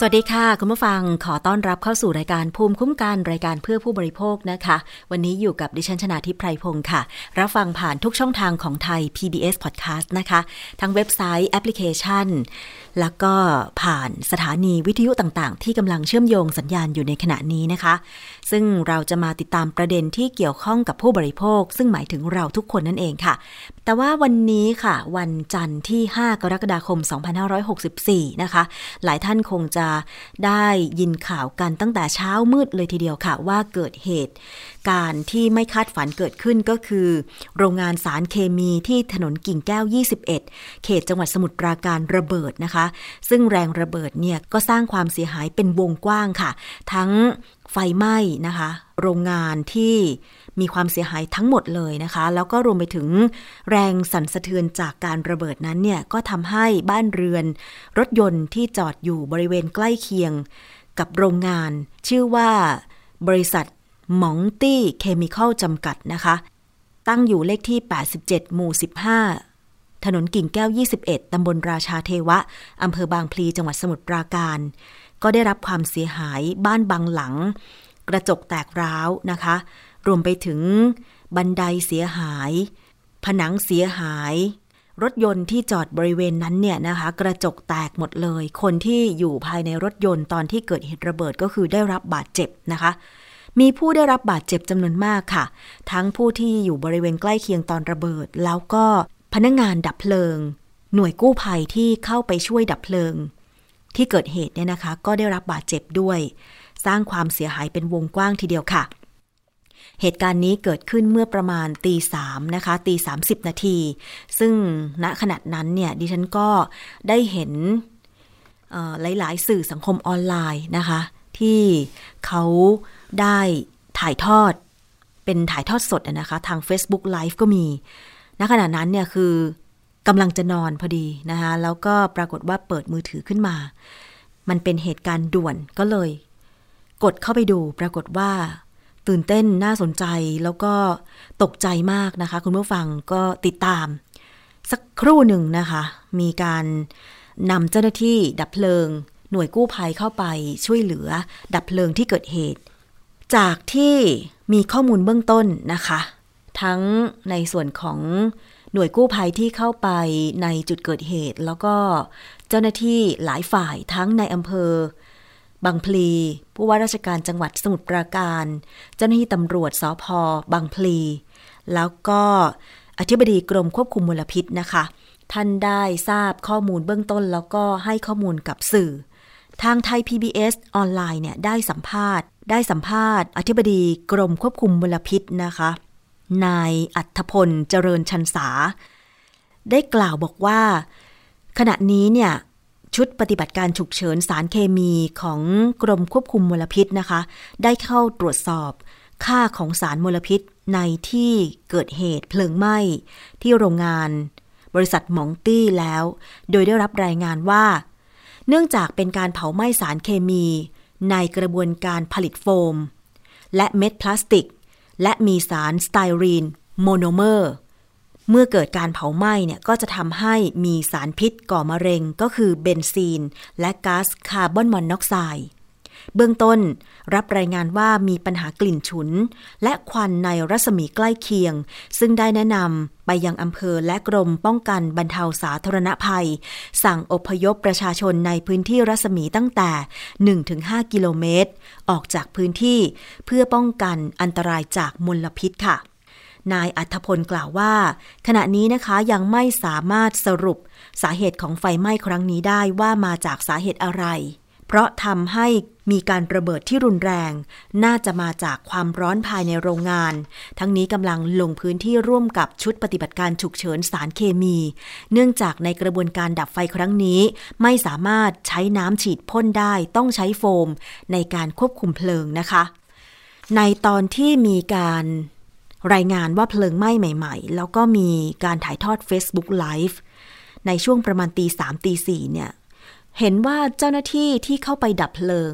สวัสดีค่ะ คุณผู้ฟังขอต้อนรับเข้าสู่รายการภูมิคุ้มกันรายการเพื่อผู้บริโภคนะคะ วันนี้อยู่กับดิฉันชนาทิพไพรพงศ์ค่ะ รับฟังผ่านทุกช่องทางของไทย PBS Podcast นะคะ ทั้งเว็บไซต์แอปพลิเคชัน แล้วก็ผ่านสถานีวิทยุต่างๆ ที่กำลังเชื่อมโยงสัญญาณอยู่ในขณะนี้นะคะ ซึ่งเราจะมาติดตามประเด็นที่เกี่ยวข้องกับผู้บริโภค ซึ่งหมายถึงเราทุกคนนั่นเองค่ะ แต่ว่าวันนี้ค่ะ วันจันทร์ที่ 5 กรกฎาคม 2564 นะคะ หลายท่านคงจะได้ยินข่าวกันตั้งแต่เช้ามืดเลยทีเดียวค่ะ ว่าเกิดเหตุ การที่ไม่คาดฝันเกิดขึ้นก็คือ โรงงานสารเคมีที่ถนนกิ่งแก้ว 21 เขตจังหวัดสมุทรปราการระเบิดนะคะ ซึ่งแรงระเบิดเนี่ยก็สร้างความเสียหายเป็นวงกว้างค่ะ ทั้งไฟไหม้นะคะ โรงงานที่ มีความเสียหายทั้งหมดเลยนะคะ แล้วก็รวมไปถึงแรงสั่นสะเทือนจากการระเบิดนั้นเนี่ยก็ทำให้บ้านเรือน รถยนต์ที่จอดอยู่บริเวณใกล้เคียง กับโรงงาน ชื่อว่าบริษัทหมองตี้เคมีคอลจำกัดนะคะ ตั้งอยู่เลขที่ 87 หมู่ 15 ถนนกิ่งแก้ว 21 ตำบลราชาเทวะ อำเภอบางพลี จังหวัดสมุทรปราการ ก็ได้รับความเสียหายบ้านบางหลัง กระจกแตกร้าวนะคะ รวมไปถึงบันไดเสียหาย ผนังเสียหาย รถยนต์ที่จอดบริเวณนั้นเนี่ยนะคะ กระจกแตกหมดเลย คนที่อยู่ภายในรถยนต์ตอนที่เกิดเหตุระเบิดก็คือได้รับบาดเจ็บนะคะ มีผู้ได้รับบาดเจ็บจำนวนมากค่ะ ทั้งผู้ที่อยู่บริเวณใกล้เคียงตอนระเบิด แล้วก็พนักงงานดับเพลิง หน่วยกู้ภัยที่เข้าไปช่วยดับเพลิง ที่เกิดเหตุเนี่ยนะคะ ก็ได้รับบาดเจ็บด้วย สร้างความเสียหายเป็นวงกว้างทีเดียวค่ะ เหตุการณ์นี้เกิดขึ้นเมื่อประมาณตีสามนะคะตีสามสิบนาที ซึ่งณขณะนั้นเนี่ยดิฉันก็ได้เห็นหลาย ๆ สื่อสังคมออนไลน์นะคะ ที่เขาได้ถ่ายทอดเป็นถ่ายทอดสดนะคะ ทาง Facebook Live ก็มีณขณะนั้นเนี่ยคือกำลังจะนอนพอดีนะคะ แล้วก็ปรากฏว่าเปิดมือถือขึ้นมา มันเป็นเหตุการณ์ด่วนก็เลย กดเข้าไปดูปรากฏว่า ตื่นเต้นน่าสนใจแล้วก็ตกใจมากนะคะ คุณผู้ฟังก็ติดตาม สักครู่หนึ่งนะคะ มีการนำเจ้าหน้าที่ดับเพลิง หน่วยกู้ภัยเข้าไปช่วยเหลือ ดับเพลิงที่เกิดเหตุ จากที่มีข้อมูลเบื้องต้นนะคะ ทั้งในส่วนของหน่วยกู้ภัยที่เข้าไปในจุดเกิดเหตุ แล้วก็เจ้าหน้าที่หลายฝ่ายทั้งในอำเภอ บางพลีผู้ว่าราชการจังหวัดสมุทรปราการ เจ้าหน้าที่ตำรวจสพบางพลี แล้วก็อธิบดีกรมควบคุมมลพิษนะคะ ท่านได้ทราบข้อมูลเบื้องต้นแล้วก็ให้ข้อมูลกับสื่อ ทางไทย PBS ออนไลน์เนี่ยได้สัมภาษณ์ ได้สัมภาษณ์ อธิบดีกรมควบคุมมลพิษนะคะ นายอัธพลเจริญชันษา ได้กล่าวบอกว่า ขณะนี้เนี่ย ชุดปฏิบัติการฉุกเฉินสารเคมีของกรมควบคุมมลพิษนะคะ ได้เข้าตรวจสอบค่าของสารมลพิษในที่เกิดเหตุเพลิงไหม้ ที่โรงงาน บริษัทหมิงตี้แล้ว โดยได้รับรายงานว่า เนื่องจากเป็นการเผาไหม้สารเคมี ในกระบวนการผลิตโฟม และเม็ดพลาสติก และมีสารสไตรีนโมโนเมอร์ เมื่อเกิดการเผาไหม้เนี่ยก็จะทำให้มีสารพิษก่อมะเร็งก็คือเบนซีน และก๊าซคาร์บอนมอนอกไซด์เบื้องต้นรับรายงานว่ามีปัญหากลิ่นฉุน และควันในรัศมีใกล้เคียง ซึ่งได้แนะนำไปยังอำเภอและกรมป้องกันบรรเทาสาธารณภัย สั่งอพยพประชาชนในพื้นที่รัศมีตั้งแต่ 1-5 กิโลเมตร ออกจากพื้นที่เพื่อป้องกันอันตรายจากมลพิษค่ะ นายอัธพลกล่าวว่า ขณะนี้นะคะยังไม่สามารถสรุปสาเหตุของไฟไหม้ครั้งนี้ได้ว่ามาจากสาเหตุอะไร เพราะทำให้มีการระเบิดที่รุนแรง น่าจะมาจากความร้อนภายในโรงงาน ทั้งนี้กำลังลงพื้นที่ร่วมกับชุดปฏิบัติการฉุกเฉินสารเคมี เนื่องจากในกระบวนการดับไฟครั้งนี้ ไม่สามารถใช้น้ำฉีดพ่นได้ต้องใช้โฟม ในการควบคุมเพลิงนะคะ ในตอนที่มีการ รายงานว่าเพลิงไหม้ใหม่ ๆ แล้วก็มีการถ่ายทอด Facebook Live ในช่วงประมาณตีสามตีสี่เนี่ย เห็นว่าเจ้าหน้าที่ที่เข้าไปดับเพลิง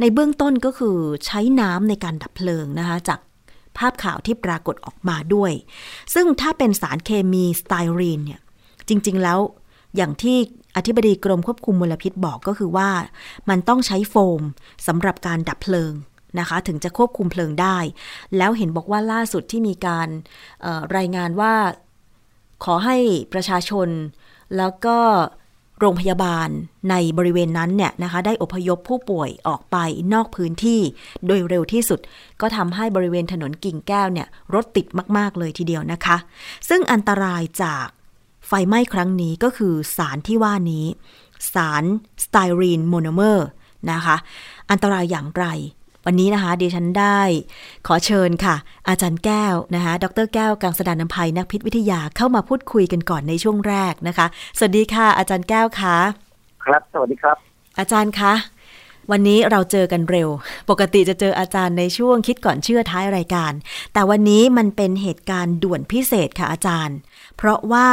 ในเบื้องต้นก็คือใช้น้ำในการดับเพลิงนะคะจากภาพข่าวที่ปรากฏออกมาด้วย ซึ่งถ้าเป็นสารเคมีสไตรีนเนี่ย จริง ๆ แล้วอย่างที่อธิบดีกรมควบคุมมลพิษบอกก็คือว่า มันต้องใช้โฟมสำหรับการดับเพลิง นะคะ ถึงจะควบคุมเพลิงได้ แล้วเห็นบอกว่าล่าสุดที่มีการรายงานว่าขอให้ประชาชน แล้วก็โรงพยาบาลในบริเวณนั้นเนี่ยนะคะ ได้อพยพผู้ป่วยออกไปนอกพื้นที่โดยเร็วที่สุด ก็ทำให้บริเวณถนนกิ่งแก้วเนี่ยรถติดมาก ๆ เลยทีเดียวนะคะ ซึ่งอันตรายจากไฟไหม้ครั้งนี้ก็คือสารที่ว่านี้ สารสไตรีนโมโนเมอร์นะคะ อันตรายอย่างไร วันนี้นะคะดิฉันได้ ขอเชิญค่ะ อาจารย์แก้วนะคะ ดรแก้วกังสดานนภัยนักพิษวิทยาเข้ามาพูดคุยกันก่อนในช่วงแรกนะคะ สวัสดีค่ะ อาจารย์แก้วคะครับ สวัสดีครับ อาจารย์คะวันนี้เราเจอกันเร็ว ปกติจะเจออาจารย์ในช่วงคิดก่อนเชื่อท้ายรายการ แต่วันนี้มันเป็นเหตุการณ์ด่วนพิเศษค่ะอาจารย์ เพราะว่า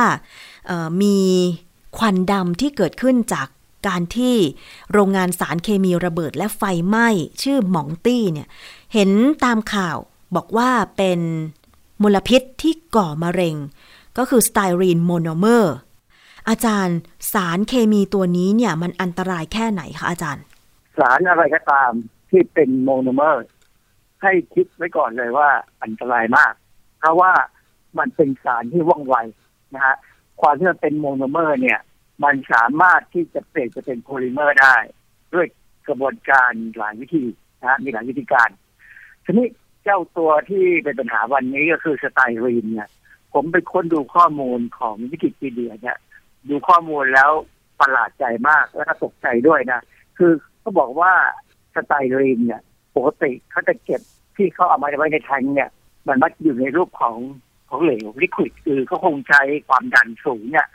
มีควันดำที่เกิดขึ้นจาก การที่โรงงานสารเคมีระเบิดและไฟไหม้ชื่อหมิงตี้เนี่ยเห็นตามข่าวบอกว่าเป็นมลพิษที่ก่อมะเร็ง ก็คือสไตรีนโมโนเมอร์อาจารย์สารเคมีตัวนี้เนี่ยมันอันตรายแค่ไหนคะอาจารย์ สารอะไรก็ตามที่เป็นโมโนเมอร์ ให้คิดไว้ก่อนเลยว่าอันตรายมาก เพราะว่ามันเป็นสารที่ว่องไวนะฮะความที่มันเป็นโมโนเมอร์เนี่ย มันสามารถที่จะเปลี่ยนจะเป็นโพลิเมอร์ได้ ด้วยกระบวนการหลายวิธีนะมีหลายวิธีการ ทีนี้เจ้าตัวที่เป็นปัญหาวันนี้ก็คือสไตรีนเนี่ย ผมไปค้นดูข้อมูลของวิกิพีเดียเนี่ย ดูข้อมูลแล้วประหลาดใจมากแล้วก็ตกใจด้วยนะ คือเขาบอกว่าสไตรีนเนี่ย ปกติเขาจะเก็บที่เขาเอามาไว้ในแทงก์เนี่ย มันมักอยู่ในรูปของของเหลว liquid คือเขาคงใช้ความดันสูงเนี่ย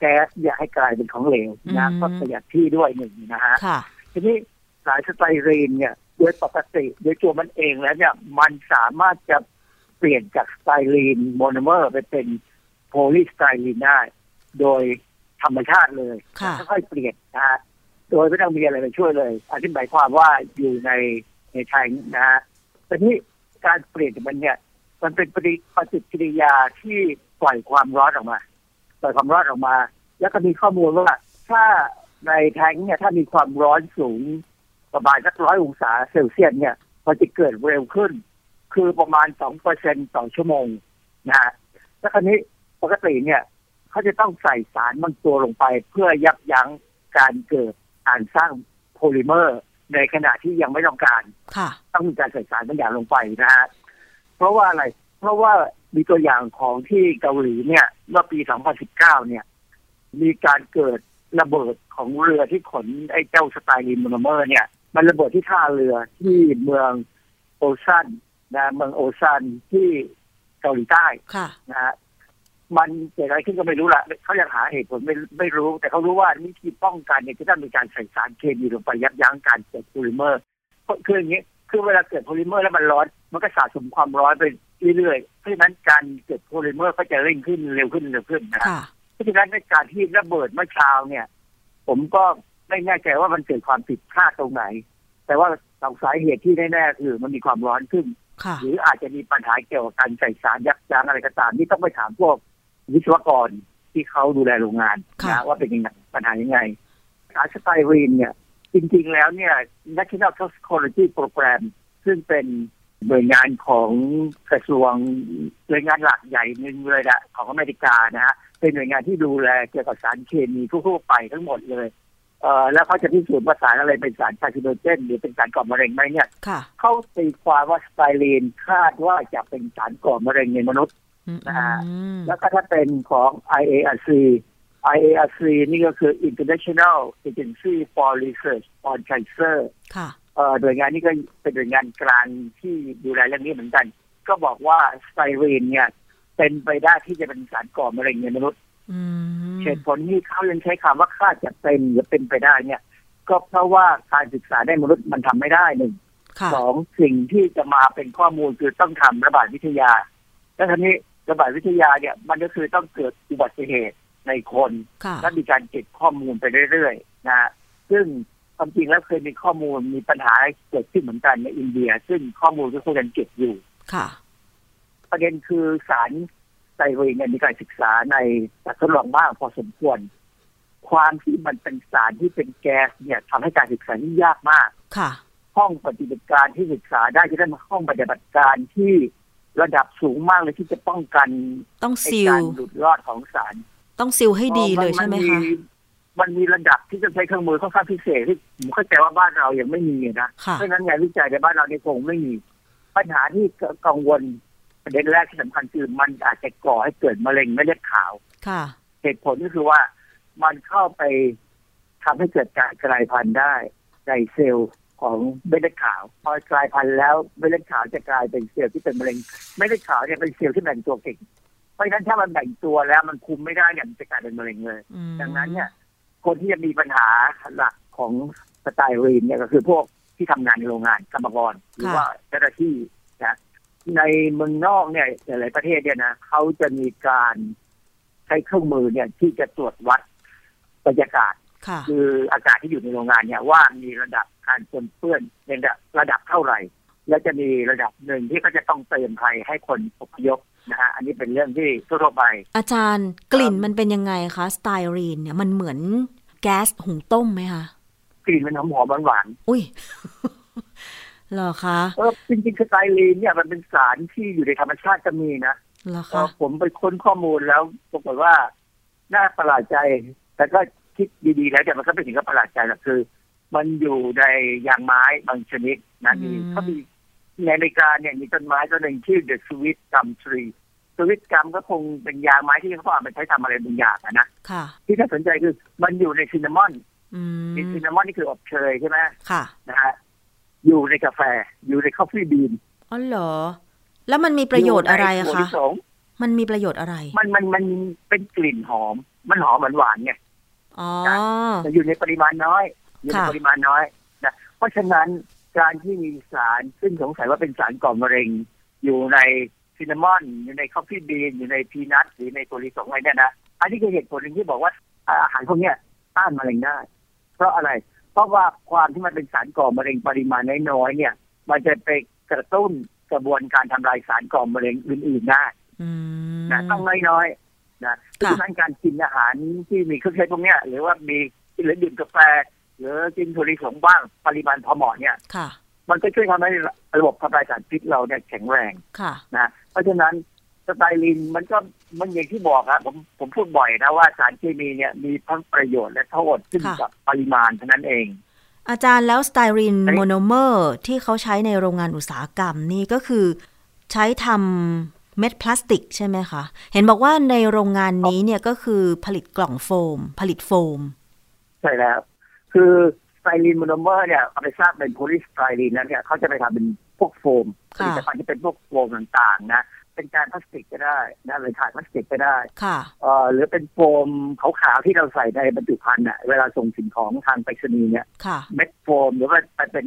แก๊สอัดให้กลายเป็นของเหลวนะก็ประหยัดที่ด้วยหนึ่งนะฮะทีนี้สารสไตรีนเนี่ยโดยปกติโดยตัวมันเองแล้วเนี่ยมันสามารถจะเปลี่ยนจากสไตรีนโมโนเมอร์ไปเป็นโพลีสไตรีนได้โดยธรรมชาติเลยค่อยๆเปลี่ยนนะฮะโดยไม่ต้องมีอะไรไปช่วยเลยอธิบายความว่าอยู่ในในแทงนะฮะแต่นี้การเปลี่ยนมันเนี่ย มันเป็นปฏิปฏิกิริยาที่ปล่อยความร้อนออกมา ปล่อยความร้อนออกมา แล้วก็มีข้อมูลว่าถ้าในแทงเนี่ยถ้ามีความร้อนสูงประมาณสักร้อยองศาเซลเซียสเนี่ยมันจะเกิดเร็วขึ้น คือประมาณสองเปอร์เซ็นต่อชั่วโมงนะฮะแล้วคราวนี้ปกติเนี่ยเขาจะต้องใส่สารบางตัวลงไป เพื่อยับยั้งการเกิดการสร้างโพลิเมอร์ ในขณะที่ยังไม่ต้องการต้องมีการใส่สารบางอย่างลงไปนะฮะเพราะว่าอะไร เพราะว่า มีตัวอย่างของที่เกาหลีเนี่ย เมื่อปี 2019 เนี่ย มีการเกิดระเบิดของเรือที่ขนไอ้เจ้าสไตรีนโมโนเมอร์เนี่ย มันระเบิดที่ท่าเรือที่เมืองโอซันนะเมืองโอซันที่เกาหลีใต้นะฮะมันเกิดอะไรขึ้นก็ไม่รู้ละเขายังหาเหตุผลไม่ไม่รู้ แต่เขารู้ว่าวิธีป้องกันเนี่ยจะต้องมีการใส่สารเคมีลงไปยับยั้งการเกิดโพลิเมอร์คืออย่างนี้คือเวลาเกิดโพลิเมอร์แล้วมันร้อน มันก็สะสมความร้อนไป เรื่อยๆ เพราะฉะนั้นการเกิดโพลิเมอร์ก็จะเร่งขึ้นเร็วขึ้นเร็วขึ้นนะครับเพราะฉะนั้นในการที่ระเบิดเมื่อเช้าเนี่ย ผมก็ไม่แน่ใจว่ามันเกิดความผิดพลาดตรงไหน แต่ว่าสองสาเหตุที่แน่ๆคือมันมีความร้อนขึ้น หรืออาจจะมีปัญหาเกี่ยวกับการใส่สารยับยั้งอะไรก็ตามนี่ต้องไปถามพวกวิศวกรที่เขาดูแลโรงงานนะว่าเป็นยังไงปัญหายังไงสารสไตรีนเนี่ยจริงๆแล้วเนี่ย National Toxicology Program ซึ่งเป็น หน่วยงานของกระทรวงหน่วยงานหลักใหญ่หนึ่งเลยละของอเมริกานะฮะเป็นหน่วยงานที่ดูแลเกี่ยวกับสารเคมีทั่วไปทั้งหมดเลยเอ่อแล้วเขาจะพิสูจน์ว่าสารอะไรเป็นสาร carcinogen หรือเป็นสารก่อมะเร็งไหมเนี่ยเขาตีความว่าสไตรีนคาดว่าจะเป็นสารก่อมะเร็งในมนุษย์นะฮะแล้วก็ถ้าเป็นของ IARC IARC นี่ก็คือ International Agency for Research on Cancer ค่ะ หน่วยงานนี้ก็เป็นหน่วยงานกลางที่ดูแลเรื่องนี้เหมือนกัน ก็บอกว่าสไตรีนเนี่ย เป็นไปได้ที่จะเป็นสารก่อมะเร็งในมนุษย์เหตุผลที่เขายังใช้คำว่าค่าจะเป็นหรือเป็นไปได้เนี่ย ก็เพราะว่าการศึกษาในมนุษย์มันทำไม่ได้หนึ่งสองสิ่งที่จะมาเป็นข้อมูลคือต้องทำระบาดวิทยา แล้วทีนี้ระบาดวิทยาเนี่ย มันก็คือต้องเกิดอุบัติเหตุในคน และมีการเก็บข้อมูลไปเรื่อยๆนะซึ่ง ความจริงแล้วเคยมีข้อมูลมีปัญหาเกิดขึ้นเหมือนกันในอินเดีย ซึ่งข้อมูลก็คงยังเก็บอยู่ ค่ะ ประเด็นคือสารไซรีนเนี่ยมีการศึกษาในสัตว์ทดลองบ้างพอสมควร ความที่มันเป็นสารที่เป็นแก๊สเนี่ยทำให้การศึกษาที่ยากมาก ค่ะ ห้องปฏิบัติการที่ศึกษาได้จะได้มาห้องปฏิบัติการที่ระดับสูงมากเลยที่จะป้องกันต้องไอ้ซิกาลรหลุดรอดของสาร ต้องซิลให้ดีเลยใช่ไหมคะ มันมีระดับที่จะใช้เครื่องมือค่อนข้างพิเศษที่ผมเข้าใจว่าบ้านเรายังไม่มีนะค่ะเพราะฉะนั้นงานวิจัยในบ้านเราเนี่ยคงไม่มี ปัญหาที่กังวลประเด็นแรกที่สำคัญคือมันอาจจะก่อให้เกิดมะเร็งไม่เลือดขาวค่ะเหตุผลก็คือว่ามันเข้าไปทำให้เกิดการกลายพันธุ์ได้ในเซลล์ของเม็ดเลือดขาว พอกลายพันธุ์แล้วเม็ดเลือดขาวจะกลายเป็นเซลล์ที่เป็นมะเร็งเม็ดเลือดขาวเนี่ยเป็นเซลล์ที่แบ่งตัวเก่ง เพราะฉะนั้นถ้ามันแบ่งตัวแล้วมันคุมไม่ได้เนี่ยมันจะกลายเป็นมะเร็งเลยอืมดังนั้นเนี่ย คนที่จะมีปัญหาหลักของสไตรีนเนี่ยก็คือพวกที่ทำงานในโรงงานกรรมกรหรือว่าเจ้าหน้าที่นะในเมืองนอกเนี่ยหลายๆประเทศเนี่ยนะเขาจะมีการใช้เครื่องมือเนี่ยที่จะตรวจวัดบรรยากาศค่ะคืออากาศที่อยู่ในโรงงานเนี่ยว่ามีระดับการปนเปื้อนในระดับระดับเท่าไหร่ และจะมีระดับหนึ่งที่ก็จะต้องเตือนภัยให้คนอพยพ นะฮะอันนี้เป็นเรื่องที่ทั่วๆไป อาจารย์กลิ่นมันเป็นยังไงคะสไตรีนเนี่ยมันเหมือนแก๊สหุงต้มไหมคะกลิ่นมันหอมหวานๆอุ้ยเหรอคะเออจริงๆสไตลีนเนี่ยมันเป็นสารที่อยู่ในธรรมชาติก็มีนะเหรอเอคะอผมไปค้นข้อมูลแล้วปรากฏว่าน่าประหลาดใจ แต่ก็คิดดีๆแล้วแต่มันก็ไม่ถึงกับประหลาดใจหรอกคือ มันอยู่ในยางไม้บางชนิดนะมีเขามี ในอเมริกาเนี่ยมีต้นไม้ต้นหนึ่งชื่อ the sweet gum tree sweet gum ก็คงเป็นยางไม้ที่เขาเอาไปใช้ทำอะไรบางอย่างอะนะค่ะ ที่น่าสนใจคือมันอยู่ในซินนามอนอืมซินนามอนนี่คืออบเชยใช่ไหมค่ะนะฮะอยู่ในกาแฟ อยู่ในคอฟฟี่บีนอ๋อเหรอ แล้วมันมีประโยชน์อะไรอะยู่ในถั่วคะลิสงมันมีประโยชน์อะไร มันมันมันเป็นกลิ่นหอม มันหอมเหมือนหวานไงอ๋อแต่อยู่ในปริมาณน้อย อยู่ในค่ะปริมาณน้อยนะเพราะฉะนั้น การที่มีสารซึ่งสงสัยว่าเป็นสารก่อมะเร็ง อยู่ในซินนามอน อยู่ในคอฟฟี่บีนอยู่ในพีนัทหรือในถั่วลิสงอะไรเนี่ยนะอันนี้คือเหตุผลหนึ่งที่บอกว่าอาหารพวกเนี้ยต้านมะเร็งได้ เพราะอะไร เพราะว่าความที่มันเป็นสารก่อมะเร็งปริมาณน้อยๆเนี่ย มันจะไปกระตุ้นกระบวนการทำลายสารก่อมะเร็งอื่นๆได้อืมนะต้องน้อยๆนะเพราะฉะนั้นการกินอาหารที่มีเครื่องเทศพวกเนี้ยหรือว่ามีหรือดื่มกาแฟ หรือกินถั่วลิสงบ้างปริมาณพอเหมาะเนี่ยค่ะ มันก็ช่วยทำให้ระบบทำลายสารพิษเราเนี่ยแข็งแรงค่ะนะเพราะฉะนั้นสไตรีนมันก็มันอย่างที่บอกครับผมผมพูดบ่อยนะว่าสารเคมีเนี่ยมีทั้งประโยชน์และโทษขึ้นค่ะกับปริมาณเท่านั้นเอง อาจารย์แล้วสไตรีนอันนี้โมโนเมอร์ที่เขาใช้ในโรงงานอุตสาหกรรมนี่ก็คือ ใช้ทำเม็ดพลาสติกใช่ไหมคะ เห็นบอกว่าในโรงงานนี้เนี่ยก็คือผลิตกล่องโฟม ผลิตโฟม ใช่แล้ว คือสไตรีนโมโนเมอร์เนี่ยเอาไปสร้างเป็นโพลีสไตรีนนั้นเนี่ยเขาจะไปทำเป็นพวกโฟมค่ะผลิตภัณฑ์ที่เป็นพวกโฟมต่างๆนะเป็นจานพลาสติกก็ได้นะหรือถาดพลาสติกก็ได้ค่ะเอ่อหรือเป็นโฟมขาวๆที่เราใส่ในบรรจุภัณฑ์อะเวลาส่งสิ่งของทางไปรษณีย์เนี่ยค่ะเม็ดโฟมหรือว่าเป็น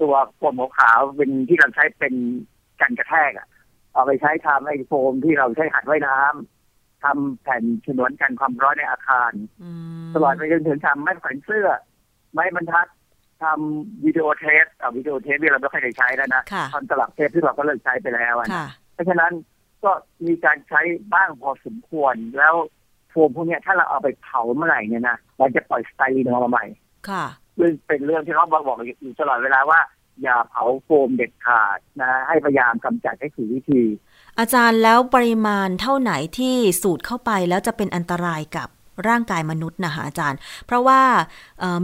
ตัวโฟมขาวๆเป็นที่เราใช้เป็นกันกระแทกอะเอาไปใช้ทำไอ้โฟมที่เราใช้หัดว่ายน้ำทำแผ่นฉนวนกันความร้อนในอาคารอืมตลอดไปจนถึงทำไม้แขวนเสื้อ ไม้บรรทัดทำวิดีโอเทปอะวิดีโอเทปที่เราไม่ค่อยได้ใช้แล้วนะค่ะ ทำตลับเทปที่เราก็เลิกใช้ไปแล้วอะนะค่ะ เพราะฉะนั้นก็มีการใช้บ้างพอสมควร แล้วโฟมพวกเนี้ยถ้าเราเอาไปเผาเมื่อไหร่เนี่ยนะมันจะปล่อยสไตลีนออกมาใหม่ ค่ะ ซึ่งเป็นเรื่องที่เขาบอกบอกอยู่ตลอดเวลาว่า อย่าเผาโฟมเด็ดขาดนะ ให้พยายามกำจัดให้ถูกวิธี อาจารย์แล้วปริมาณเท่าไหนที่สูดเข้าไปแล้วจะเป็นอันตรายกับ ร่างกายมนุษย์นะคะอาจารย์ เพราะว่า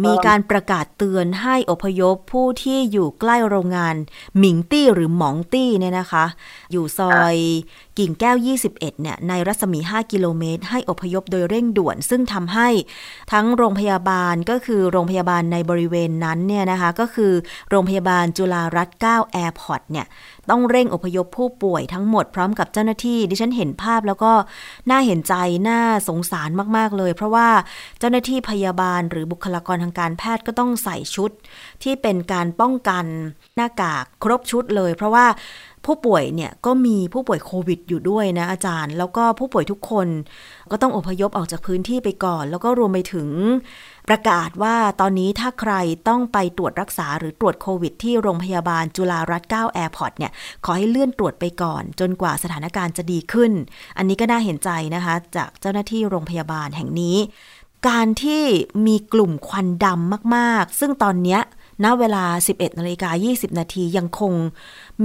มีการประกาศเตือนให้อพยพผู้ที่อยู่ใกล้โรงงานหมิงตี้หรือหมองตี้เนี่ยนะคะ อยู่ซอยกิ่งแก้ว 21 เนี่ย ในรัศมี 5 กิโลเมตร ให้อพยพโดยเร่งด่วน ซึ่งทำให้ทั้งโรงพยาบาลก็คือโรงพยาบาลในบริเวณนั้นเนี่ยนะคะ ก็คือโรงพยาบาลจุฬารัตน์9แอร์พอร์ตเนี่ย ต้องเร่งอพยพผู้ป่วยทั้งหมดพร้อมกับเจ้าหน้าที่ ดิฉันเห็นภาพแล้วก็น่าเห็นใจ น่าสงสารมาก ๆ เลย เพราะว่าเจ้าหน้าที่พยาบาลหรือบุคลากรทางการแพทย์ก็ต้องใส่ชุด ที่เป็นการป้องกันหน้ากากครบชุดเลย เพราะว่า ผู้ป่วยเนี่ยก็มีผู้ป่วยโควิดอยู่ด้วยนะอาจารย์ แล้วก็ผู้ป่วยทุกคนก็ต้องอพยพออกจากพื้นที่ไปก่อน แล้วก็รวมไปถึงประกาศว่าตอนนี้ถ้าใครต้องไปตรวจรักษาหรือตรวจโควิดที่โรงพยาบาลจุฬารัตน์9แอร์พอร์ตเนี่ยขอให้เลื่อนตรวจไปก่อน จนกว่าสถานการณ์จะดีขึ้น อันนี้ก็น่าเห็นใจนะคะ จากเจ้าหน้าที่โรงพยาบาลแห่งนี้ การที่มีกลุ่มควันดำมาก ๆ ซึ่งตอนนี้ ณเวลา 11นาฬิกา20 นาทียังคง